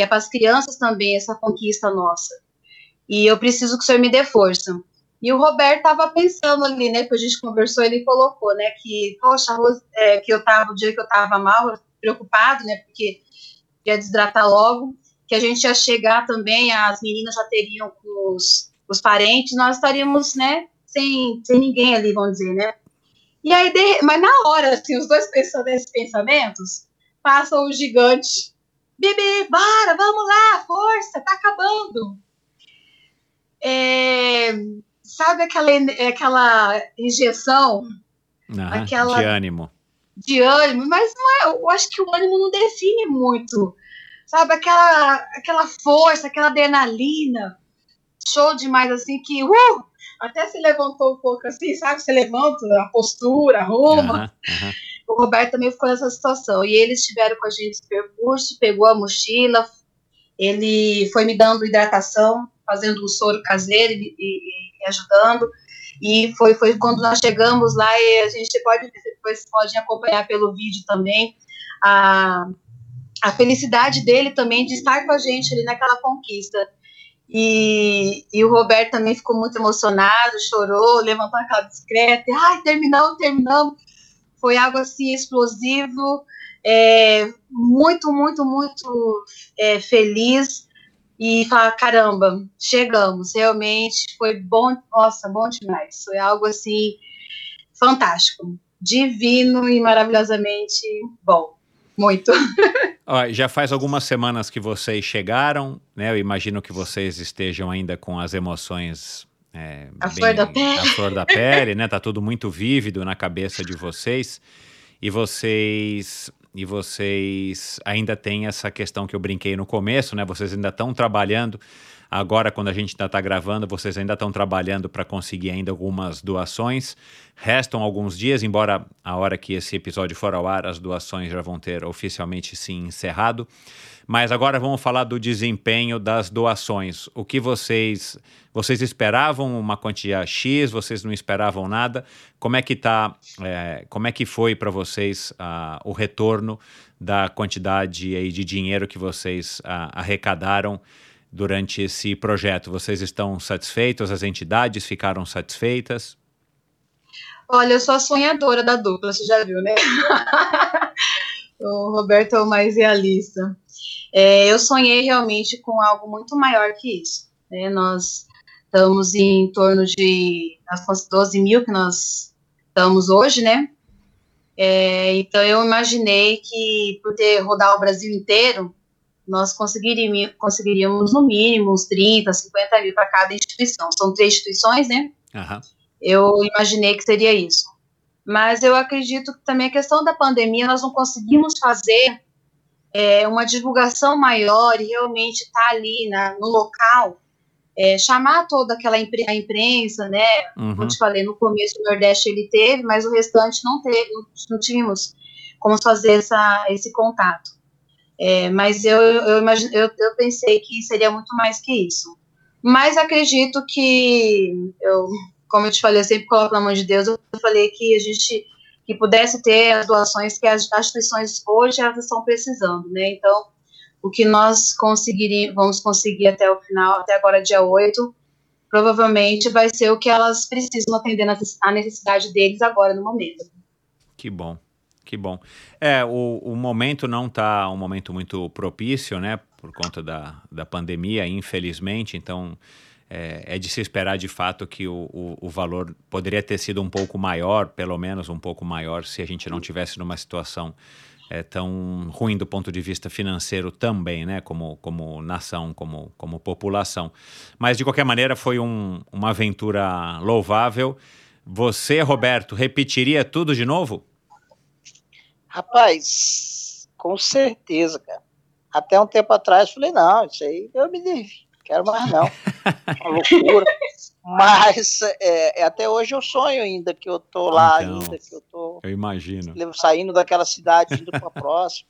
que é para as crianças também, essa conquista nossa. E eu preciso que o Senhor me dê força. E o Roberto estava pensando ali, né? Que a gente conversou, ele colocou, né? Que, poxa, é, que eu tava, o dia que eu tava mal, preocupado, né? Porque ia desidratar logo, que a gente ia chegar também, as meninas já teriam com os, os parentes, nós estaríamos, né, sem, sem ninguém ali, vamos dizer, né. E aí, de, mas na hora, assim, os dois pensando nesses pensamentos, passa o gigante, bebê, bora, vamos lá, força, tá acabando. É, sabe aquela, aquela injeção? aquela, de ânimo de ânimo, mas não é, eu acho que o ânimo não define muito, sabe? Aquela, aquela força, aquela adrenalina, show demais, assim, que uh, até se levantou um pouco assim, sabe? Você levanta a postura, arruma. Uhum, uhum. O Roberto também ficou nessa situação. E eles estiveram com a gente esse percurso, pegou a mochila, ele foi me dando hidratação, fazendo um soro caseiro e, e, e ajudando. E foi, foi quando nós chegamos lá e a gente pode depois pode acompanhar pelo vídeo também a, a felicidade dele também de estar com a gente ali naquela conquista. E, e o Roberto também ficou muito emocionado, chorou, levantou aquela bicicleta, e, ai, terminamos, terminamos. Foi algo assim explosivo, é, muito, muito, muito é, feliz e falar, caramba, chegamos, realmente foi bom, nossa, bom demais. Foi algo assim fantástico, divino e maravilhosamente bom. Muito. (laughs) Já faz algumas semanas que vocês chegaram, né? Eu imagino que vocês estejam ainda com as emoções é, a bem, flor da pele. A flor da pele, né? Tá tudo muito vívido na cabeça de vocês. E vocês e vocês ainda têm essa questão que eu brinquei no começo, né? Vocês ainda estão trabalhando. Agora, quando a gente ainda está gravando, vocês ainda estão trabalhando para conseguir ainda algumas doações. Restam alguns dias, embora a hora que esse episódio for ao ar, as doações já vão ter oficialmente se encerrado. Mas agora vamos falar do desempenho das doações. O que vocês vocês esperavam uma quantia X? Vocês não esperavam nada? Como é que tá? É, como é que foi para vocês uh, o retorno da quantidade aí de dinheiro que vocês uh, arrecadaram durante esse projeto? Vocês estão satisfeitos? As entidades ficaram satisfeitas? Olha, eu sou a sonhadora da dupla, você já viu, né? (laughs) o Roberto é o mais realista. É, eu sonhei realmente com algo muito maior que isso. Né? Nós estamos em torno de 12 mil que nós estamos hoje, né? É, então eu imaginei que por ter rodar o Brasil inteiro, nós conseguiríamos, conseguiríamos no mínimo uns 30, 50 mil para cada instituição. São três instituições, né? Uhum. Eu imaginei que seria isso. Mas eu acredito que também a questão da pandemia, nós não conseguimos fazer é, uma divulgação maior e realmente estar tá ali na, no local, é, chamar toda aquela impre, a imprensa, né? Uhum. Como eu te falei, no começo o Nordeste ele teve, mas o restante não teve, não, não tínhamos como fazer essa, esse contato. É, mas eu, eu, imagine, eu, eu pensei que seria muito mais que isso. Mas acredito que, eu, como eu te falei, eu sempre coloco na mão de Deus, eu falei que a gente que pudesse ter as doações que as instituições hoje elas estão precisando, né? Então, o que nós conseguiríamos, vamos conseguir até o final, até agora dia 8, provavelmente vai ser o que elas precisam atender a necessidade deles agora no momento. Que bom. Que bom. É, o, o momento não está um momento muito propício, né? Por conta da, da pandemia, infelizmente. Então, é, é de se esperar de fato que o, o, o, valor poderia ter sido um pouco maior, pelo menos um pouco maior, se a gente não tivesse numa situação é, tão ruim do ponto de vista financeiro também, né? Como, como nação, como, como população. Mas, de qualquer maneira, foi um, uma aventura louvável. Você, Roberto, repetiria tudo de novo? Rapaz, com certeza, cara. Até um tempo atrás falei, não, isso aí eu me devi, quero mais não. (laughs) Uma loucura. (laughs) Mas é, é, até hoje eu sonho ainda que eu tô lá então, ainda, que eu tô. Eu imagino. Saindo daquela cidade, indo para a próxima.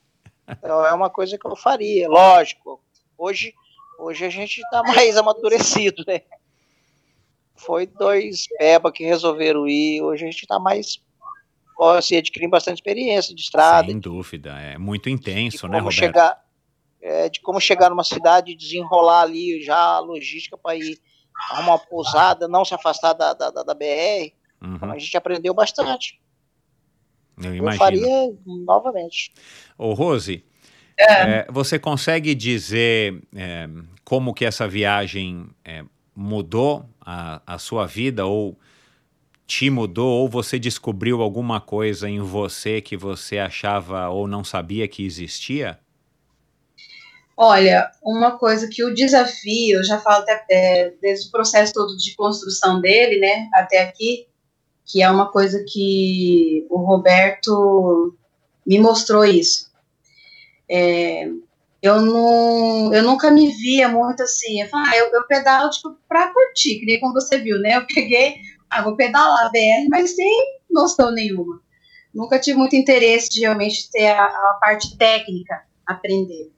Então é uma coisa que eu faria, lógico. Hoje, hoje a gente está mais amadurecido, né? Foi dois peba que resolveram ir, hoje a gente está mais assim, adquirir bastante experiência de estrada. Sem dúvida, é muito intenso, né, Roberto? Chegar, é, de como chegar numa cidade, desenrolar ali já a logística para ir a uma pousada, não se afastar da, da, da, da BR. Uhum. Então a gente aprendeu bastante. Eu imagino. Eu faria novamente. Ô, Rose, é. É, você consegue dizer é, como que essa viagem é, mudou a, a sua vida ou te mudou ou você descobriu alguma coisa em você que você achava ou não sabia que existia? Olha, uma coisa que o desafio, eu já falo até é, desde o processo todo de construção dele, né, até aqui, que é uma coisa que o Roberto me mostrou isso. É, eu, não, eu nunca me via muito assim, eu, ah, eu, eu pedalo tipo, para curtir, que nem como você viu, né? Eu peguei ah, vou pedalar BR, mas sem noção nenhuma. Nunca tive muito interesse de realmente ter a, a parte técnica, aprender.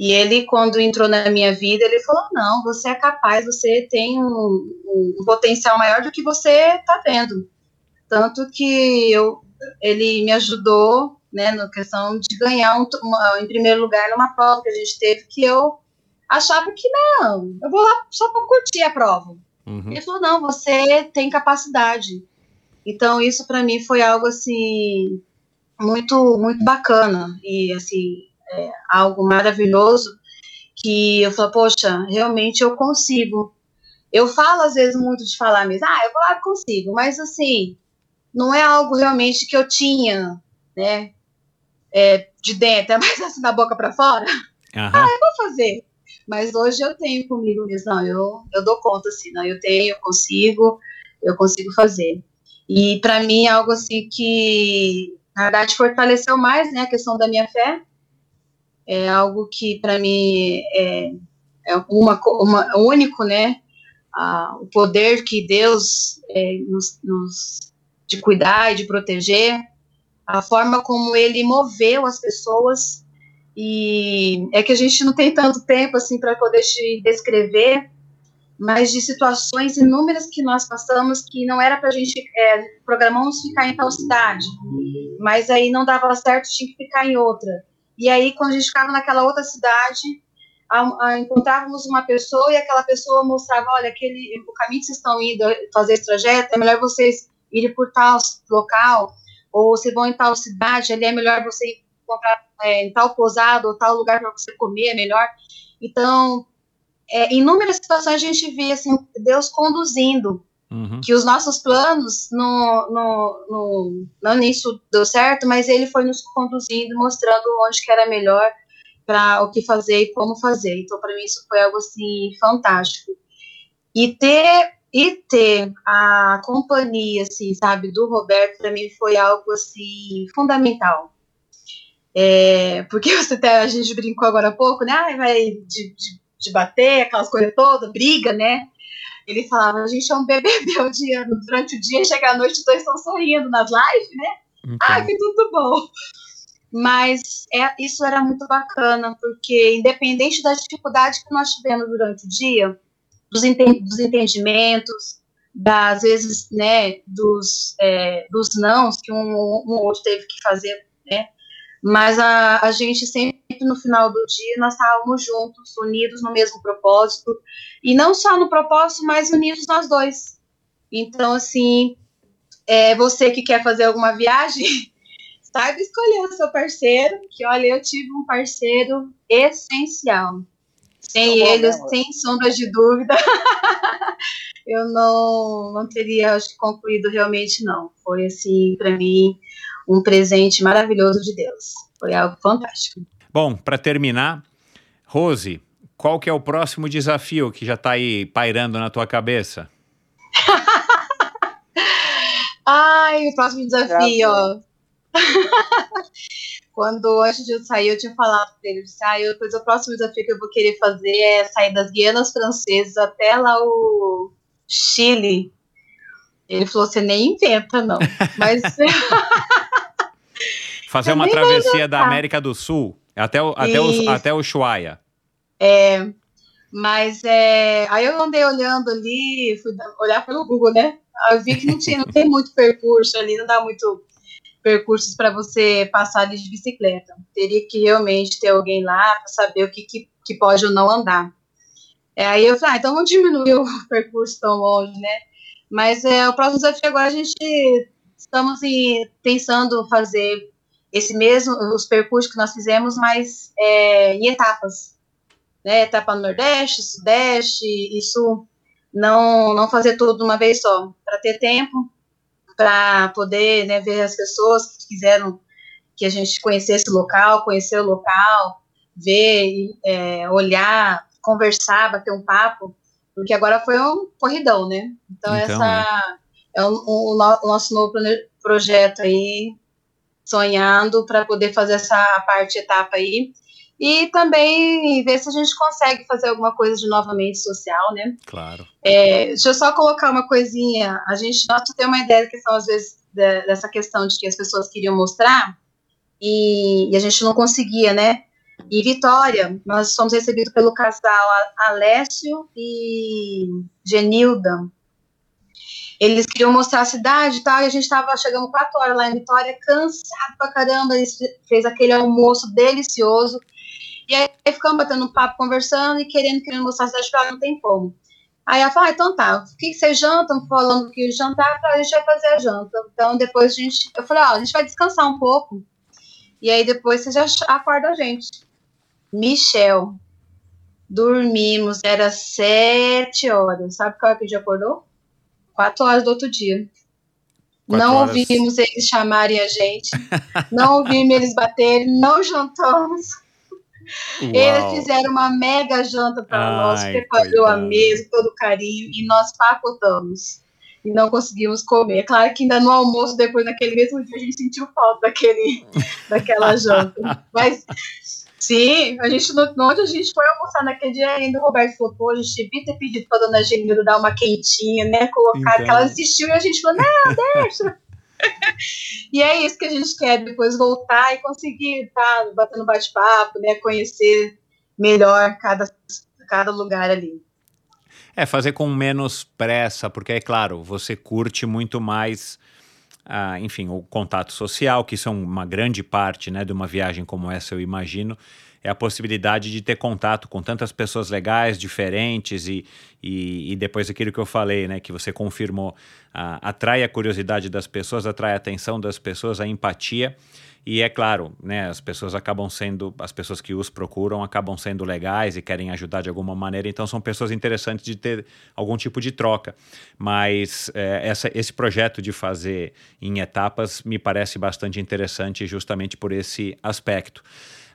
E ele, quando entrou na minha vida, ele falou: não, você é capaz, você tem um, um potencial maior do que você está vendo. Tanto que eu, ele me ajudou né, na questão de ganhar, um, uma, em primeiro lugar, numa prova que a gente teve, que eu achava que não, eu vou lá só para curtir a prova. Uhum. Ele falou: não, você tem capacidade. Então, isso para mim foi algo assim muito, muito bacana e assim, é, algo maravilhoso que eu falo, poxa, realmente eu consigo. Eu falo às vezes muito de falar mesmo, ah, eu vou lá consigo, mas assim, não é algo realmente que eu tinha, né, é, de dentro, é mais (laughs) assim da boca para fora. Uhum. Ah, eu vou fazer. Mas hoje eu tenho comigo mesmo, não, eu, eu dou conta, assim, não, eu tenho, eu consigo, eu consigo fazer. E para mim é algo assim que, na verdade, fortaleceu mais, né, a questão da minha fé. É algo que para mim é, é uma, uma único, né, a, o poder que Deus é, nos, nos de cuidar e de proteger, a forma como Ele moveu as pessoas e é que a gente não tem tanto tempo assim para poder te descrever, mas de situações inúmeras que nós passamos que não era para a gente é, programamos ficar em tal cidade, mas aí não dava certo, tinha que ficar em outra. E aí quando a gente ficava naquela outra cidade, a, a, encontrávamos uma pessoa e aquela pessoa mostrava, olha, aquele o caminho que vocês estão indo fazer esse trajeto, é melhor vocês irem por tal local, ou se vão em tal cidade, ali é melhor você encontrar é, em tal pousada ou tal lugar para você comer é melhor. Então, é, inúmeras situações a gente vê assim, Deus conduzindo, uhum. que os nossos planos no, no, no, no início deu certo, mas ele foi nos conduzindo, mostrando onde que era melhor para o que fazer e como fazer. Então, para mim, isso foi algo assim fantástico. E ter e ter a companhia, assim, sabe, do Roberto, para mim foi algo, assim, fundamental. É, porque (laughs) você até, a gente brincou agora há pouco, né, ah, vai de, de, de bater, aquelas coisas todas, briga, né, ele falava, a gente é um BBB o dia, durante o dia, chega à noite, os dois estão sorrindo nas lives, né, então. ah, que tudo bom. Mas é, isso era muito bacana, porque independente da dificuldade que nós tivemos durante o dia, dos, enten dos entendimentos, das vezes, né, dos, é, dos nãos que um, um outro teve que fazer, né, mas a, a gente sempre no final do dia nós estávamos juntos, unidos no mesmo propósito, e não só no propósito, mas unidos nós dois. Então, assim, é, você que quer fazer alguma viagem, (laughs) saiba escolher o seu parceiro, que olha, eu tive um parceiro essencial. Sem ele, mesmo. sem sombras de dúvida, (laughs) eu não, não teria, acho concluído realmente, não. Foi, assim, para mim, um presente maravilhoso de Deus. Foi algo fantástico. Bom, para terminar, Rose, qual que é o próximo desafio que já está aí pairando na tua cabeça? (laughs) Ai, o próximo desafio, ó. (laughs) Quando antes de eu sair, eu tinha falado para ele, disse, ah, eu, depois o próximo desafio que eu vou querer fazer é sair das Guianas Francesas até lá o Chile. Ele falou, você nem inventa, não. (laughs) Mas. Fazer uma travessia da América do Sul até o, até o, até o Ushuaia. É, mas é, aí eu andei olhando ali, fui olhar pelo Google, né? Eu vi que não, tinha, não tem muito percurso ali, não dá muito percursos para você passar ali de bicicleta. Teria que realmente ter alguém lá para saber o que, que, que, pode ou não andar. É, aí eu falei, ah, então vamos diminuir o percurso tão longe, né? Mas é, o próximo desafio agora a gente estamos assim, pensando fazer esse mesmo, os percursos que nós fizemos, mas é, em etapas. Né? Etapa no Nordeste, Sudeste, isso não, não fazer tudo de uma vez só, para ter tempo, para poder né, ver as pessoas que quiseram que a gente conhecesse o local, conhecer o local, ver, é, olhar, conversar, bater um papo, porque agora foi um corridão, né? Então, então essa é, é o, o, o, nosso novo projeto aí, sonhando para poder fazer essa parte etapa aí. E também ver se a gente consegue fazer alguma coisa de novamente social, né? Claro. É, deixa eu só colocar uma coisinha. A gente, nós tem uma ideia que são, às vezes, de, dessa questão de que as pessoas queriam mostrar e, e, a gente não conseguia, né? E Vitória, nós fomos recebidos pelo casal Alessio e Genilda, eles queriam mostrar a cidade e tal, e a gente estava chegando quatro horas lá em Vitória, cansado pra caramba, eles fez aquele almoço delicioso, e aí ficamos batendo papo, conversando, e querendo, querendo mostrar a cidade pra ela, não tem como. Aí ela falou, ah, então tá, o que, que vocês jantam? Falando que jantar, a gente vai fazer a janta. Então depois a gente, eu falei, ó, ah, a gente vai descansar um pouco, e aí depois você já acorda a gente. Michel, dormimos, era sete horas, sabe qual é que a gente acordou? Quatro horas do outro dia. Quatro não horas. ouvimos eles chamarem a gente, não ouvimos eles baterem, não jantamos. Uau. Eles fizeram uma mega janta para nós, preparou a mesa, todo carinho, e nós pacotamos. E não conseguimos comer. Claro que ainda no almoço, depois naquele mesmo dia, a gente sentiu falta daquele, daquela janta. (laughs) Mas Sim, a gente, onde a gente foi almoçar naquele dia ainda, o Roberto falou, pô, a gente devia ter pedido pra dona Genilda dar uma quentinha, né, colocar, então... que ela insistiu e a gente falou, não, (laughs) deixa. e é isso que a gente quer, depois voltar e conseguir estar tá, batendo bate-papo, né, conhecer melhor cada, cada lugar ali. É, fazer com menos pressa, porque é claro, você curte muito mais ah, enfim, o contato social, que são uma grande parte né, de uma viagem como essa, eu imagino, é a possibilidade de ter contato com tantas pessoas legais, diferentes e, e, e depois aquilo que eu falei, né, que você confirmou, ah, atrai a curiosidade das pessoas, atrai a atenção das pessoas, a empatia e é claro, né, as pessoas acabam sendo, as pessoas que os procuram acabam sendo legais e querem ajudar de alguma maneira, então são pessoas interessantes de ter algum tipo de troca. Mas é, essa, esse projeto de fazer em etapas me parece bastante interessante justamente por esse aspecto.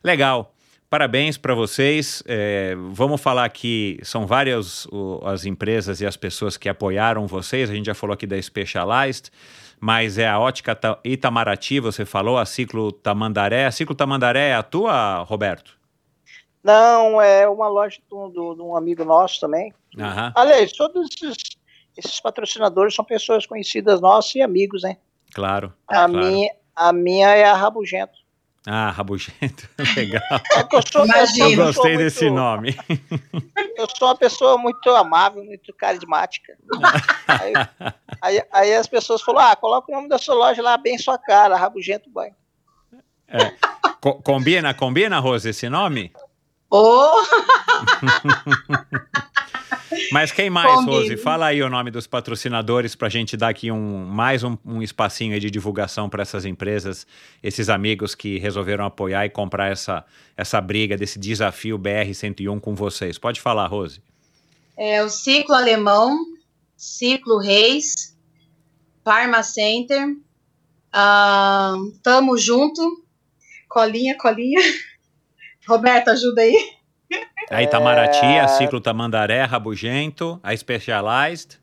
Legal. Parabéns para vocês. É, vamos falar aqui, são várias o, as empresas e as pessoas que apoiaram vocês. A gente já falou aqui da Specialized, mas é a Ótica Ta- Itamaraty, você falou, a Ciclo Tamandaré. A Ciclo Tamandaré é a tua, Roberto? Não, é uma loja de um, de um amigo nosso também. Aham, Aliás, todos esses, esses patrocinadores são pessoas conhecidas nossas e amigos, né? claro. A, claro. minha, a minha é a Rabugento. Ah, Rabugento, (laughs) legal. É que eu sou, Imagina. eu Eu gostei pessoa desse muito- (laughs) nome. Eu sou uma pessoa muito amável, muito carismática. aí, aí, aí as pessoas falaram: ah, coloca o nome da sua loja lá bem sua cara, Rabugento Banho. Co- combina, combina, Rose, esse nome? Oh, (laughs) Mas quem mais, Combina. Rose? Fala aí o nome dos patrocinadores para a gente dar aqui um, mais um, um espacinho de divulgação para essas empresas, esses amigos que resolveram apoiar e comprar essa, essa briga, desse desafio BR-101 com vocês. Pode falar, Rose. é o Ciclo Alemão, Ciclo Reis, Parma Center, ah, Tamo Junto, Colinha, Colinha. (laughs) Roberto, ajuda aí. A Itamaraty, É. a Ciclo Tamandaré, Rabugento, a Specialized.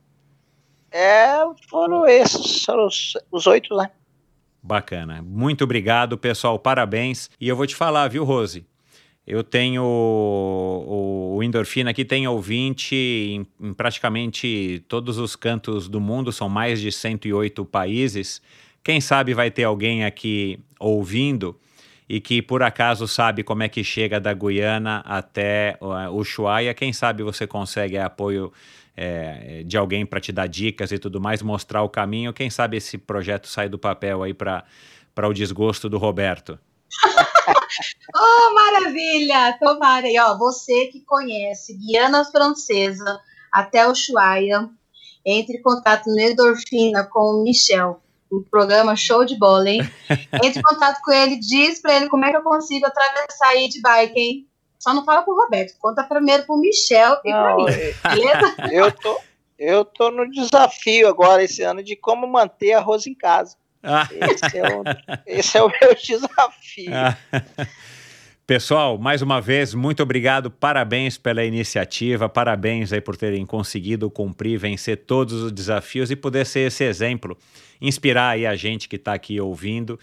É, foram esses, foram os, os oito, né? Bacana. Muito obrigado, pessoal. Parabéns. E eu vou te falar, viu, Rose? Eu tenho o, o Endorfina aqui tem ouvinte em, em praticamente todos os cantos do mundo, são mais de 108 países. Quem sabe vai ter alguém aqui ouvindo e que por acaso sabe como é que chega da Guiana até uh, Ushuaia. Quem sabe você consegue apoio é, de alguém para te dar dicas e tudo mais, mostrar o caminho. Quem sabe esse projeto sai do papel aí para o desgosto do Roberto. (laughs) Oh, maravilha! Tomara aí, ó, você que conhece Guiana Francesa até Ushuaia, entre em contato no Endorfina com o Michel, o programa Show de Bola, hein? (laughs) Entre em contato com ele, diz pra ele como é que eu consigo atravessar aí de bike, hein? Só não fala pro Roberto, conta primeiro pro Michel e pra mim, beleza? (laughs) eu tô, eu tô no desafio agora esse ano de como manter arroz em casa. Ah, Esse é o, esse é o meu (laughs) desafio. ah. Pessoal, mais uma vez, muito obrigado, parabéns pela iniciativa, parabéns aí por terem conseguido cumprir, vencer todos os desafios e poder ser esse exemplo, inspirar aí a gente que está aqui ouvindo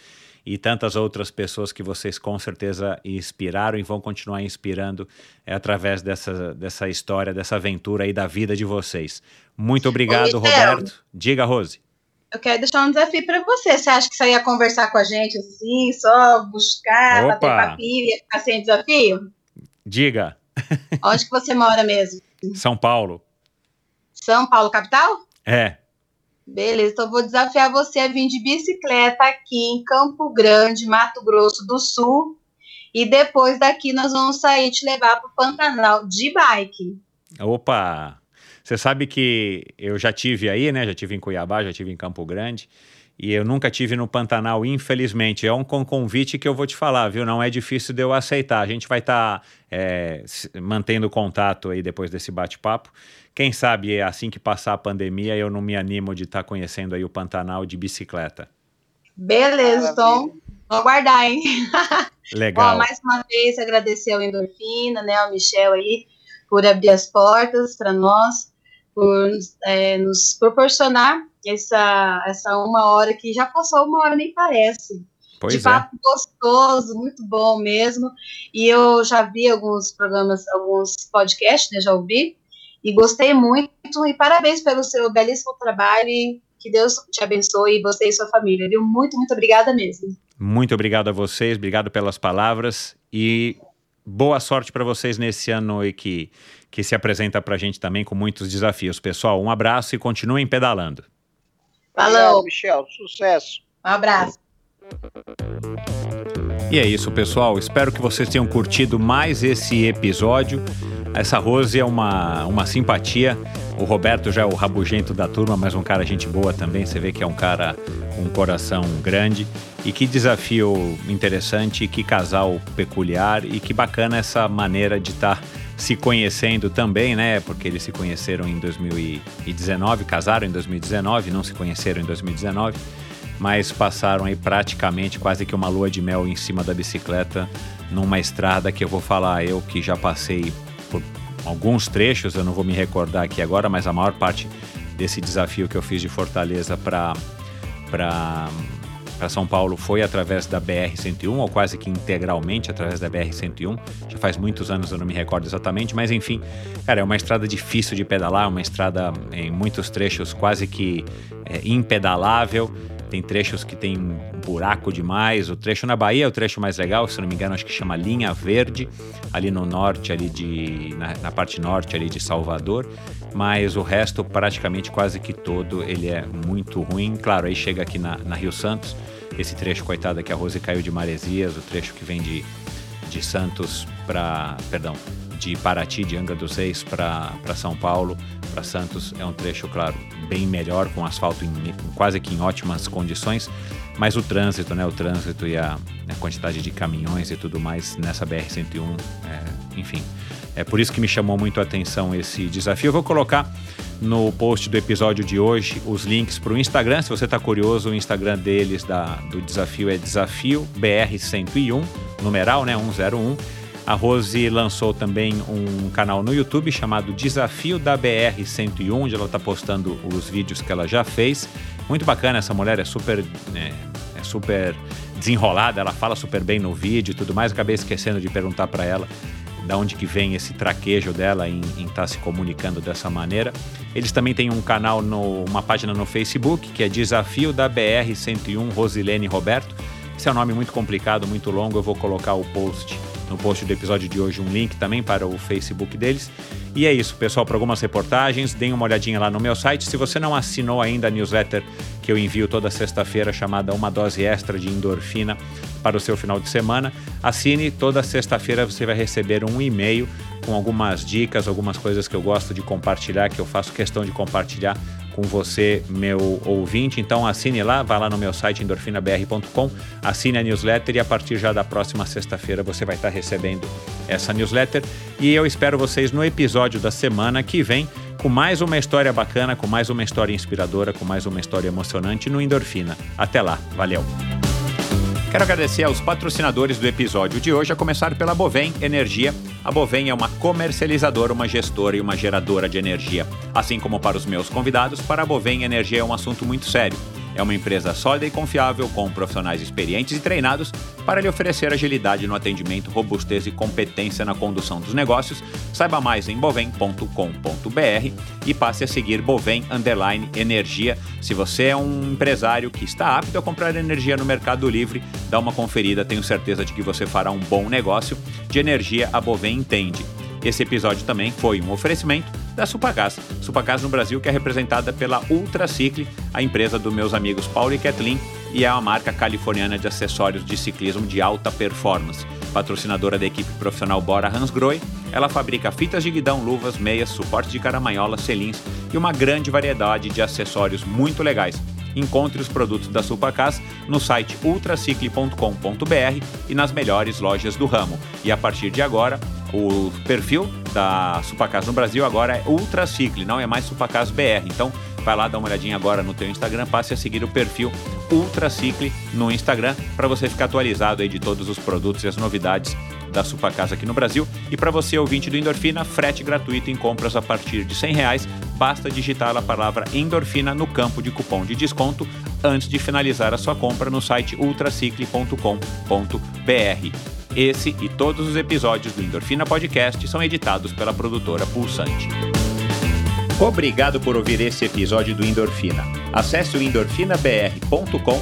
e tantas outras pessoas que vocês com certeza inspiraram e vão continuar inspirando é, através dessa, dessa história, dessa aventura aí da vida de vocês. Muito obrigado, Michel. Roberto. Diga, Rose. Eu quero deixar um desafio pra você. Você acha que você ia conversar com a gente assim, só buscar, Opa. bater papinho sem desafio? Diga, (laughs) Onde que você mora mesmo? São Paulo. São Paulo, capital? É, Beleza, então vou desafiar você a vir de bicicleta aqui em Campo Grande, Mato Grosso do Sul. E depois daqui nós vamos sair te levar para o Pantanal de bike. Opa! Você sabe que eu já tive aí, né? Já tive em Cuiabá, já tive em Campo Grande. E eu nunca tive no Pantanal, infelizmente. É um con- convite que eu vou te falar, viu? Não é difícil de eu aceitar. A gente vai estar mantendo contato aí depois desse bate-papo. Quem sabe é assim que passar a pandemia eu não me animo de estar conhecendo aí o Pantanal de bicicleta. Beleza, então Maravilha. vamos aguardar, hein? (laughs) Legal. Ó, mais uma vez agradecer ao Endorfina, né, ao Michel aí, por abrir as portas para nós, por é, nos proporcionar essa, essa uma hora que já passou uma hora, nem parece. Pois de é. papo gostoso, muito bom mesmo. E eu já vi alguns programas, alguns podcasts, né, já ouvi, e gostei muito. E parabéns pelo seu belíssimo trabalho. E que Deus te abençoe, você e sua família, viu? Muito, muito obrigada mesmo. Muito obrigado a vocês, obrigado pelas palavras e boa sorte para vocês nesse ano aí que, que se apresenta para a gente também com muitos desafios. Pessoal, um abraço e continuem pedalando. Falou. Michel. Sucesso. Um abraço. E é isso, pessoal. Espero que vocês tenham curtido mais esse episódio. Essa Rose é uma, uma simpatia. O Roberto já é o rabugento da turma, mas um cara gente boa também. Você vê que é um cara com um coração grande. E que desafio interessante, que casal peculiar e que bacana essa maneira de estar se conhecendo também, né? Porque eles se conheceram em 2019, casaram em 2019, não se conheceram em 2019 mas passaram aí praticamente quase que uma lua de mel em cima da bicicleta numa estrada que eu vou falar, eu que já passei por alguns trechos, eu não vou me recordar aqui agora, mas a maior parte desse desafio que eu fiz de Fortaleza para para São Paulo foi através da BR-101, ou quase que integralmente através da BR-101. Já faz muitos anos, eu não me recordo exatamente, mas enfim, cara, é uma estrada difícil de pedalar, uma estrada em muitos trechos quase que é, impedalável. Tem trechos que tem buraco demais. O trecho na Bahia é o trecho mais legal, se não me engano, acho que chama Linha Verde, ali no norte, ali de na, na parte norte ali de Salvador. Mas o resto, praticamente quase que todo, ele é muito ruim. Claro, aí chega aqui na, na Rio Santos, esse trecho, coitada, que a Rose caiu de Maresias, o trecho que vem de, de Santos para. Perdão, de Paraty, de Angra dos Reis para São Paulo, para Santos, é um trecho, claro, bem melhor, com asfalto em, quase que em ótimas condições, mas o trânsito, né, o trânsito e a, a quantidade de caminhões e tudo mais nessa BR-101, é, enfim, é por isso que me chamou muito a atenção esse desafio. Eu vou colocar no post do episódio de hoje os links para o Instagram. Se você está curioso, o Instagram deles da, do desafio é Desafio BR101, numeral, né? 101. A Rose lançou também um canal no YouTube chamado Desafio da BR 101, onde ela está postando os vídeos que ela já fez. Muito bacana, essa mulher é super, é, é super desenrolada, ela fala super bem no vídeo e tudo mais. Acabei esquecendo de perguntar para ela da onde que vem esse traquejo dela em estar tá se comunicando dessa maneira. Eles também têm um canal, no, uma página no Facebook, que é Desafio da BR 101 Rosilene Roberto. Esse é um nome muito complicado, muito longo, eu vou colocar o post no post do episódio de hoje um link também para o Facebook deles. E é isso, pessoal, para algumas reportagens, deem uma olhadinha lá no meu site. Se você não assinou ainda a newsletter que eu envio toda sexta-feira, chamada Uma Dose Extra de Endorfina para o seu final de semana, assine. Toda sexta-feira você vai receber um e-mail com algumas dicas, algumas coisas que eu gosto de compartilhar, que eu faço questão de compartilhar com você, meu ouvinte. Então assine lá, vá lá no meu site endorfinabr.com, assine a newsletter e a partir já da próxima sexta-feira você vai estar recebendo essa newsletter. E eu espero vocês no episódio da semana que vem com mais uma história bacana, com mais uma história inspiradora, com mais uma história emocionante no Endorfina. Até lá, valeu! Quero agradecer aos patrocinadores do episódio de hoje, a começar pela Bovem Energia. A Bovem é uma comercializadora, uma gestora e uma geradora de energia. Assim como para os meus convidados, para a Bovem Energia é um assunto muito sério. É uma empresa sólida e confiável, com profissionais experientes e treinados para lhe oferecer agilidade no atendimento, robustez e competência na condução dos negócios. Saiba mais em bovem.com.br e passe a seguir Bovem Underline Energia. Se você é um empresário que está apto a comprar energia no Mercado Livre, dá uma conferida, tenho certeza de que você fará um bom negócio. De energia, a Bovem entende. Esse episódio também foi um oferecimento da Supagás. Supagás no Brasil, que é representada pela Ultracicle, a empresa dos meus amigos Paulo e Kathleen, e é uma marca californiana de acessórios de ciclismo de alta performance. Patrocinadora da equipe profissional Bora Hansgrohe, ela fabrica fitas de guidão, luvas, meias, suporte de caramanhola, selins e uma grande variedade de acessórios muito legais. Encontre os produtos da Supacas no site ultracicle.com.br e nas melhores lojas do ramo. E a partir de agora, o perfil da Supacas no Brasil agora é Ultracicle, não é mais Supacas BR. Então, vai lá dar uma olhadinha agora no teu Instagram, passe a seguir o perfil Ultracicle no Instagram para você ficar atualizado aí de todos os produtos e as novidades da Supacasa aqui no Brasil. E para você, ouvinte do Endorfina, frete gratuito em compras a partir de 100 reais. Basta digitar a palavra Endorfina no campo de cupom de desconto antes de finalizar a sua compra no site ultracicle.com.br. Esse e todos os episódios do Endorfina Podcast são editados pela produtora Pulsante. Obrigado por ouvir esse episódio do Endorfina. Acesse o endorfinabr.com,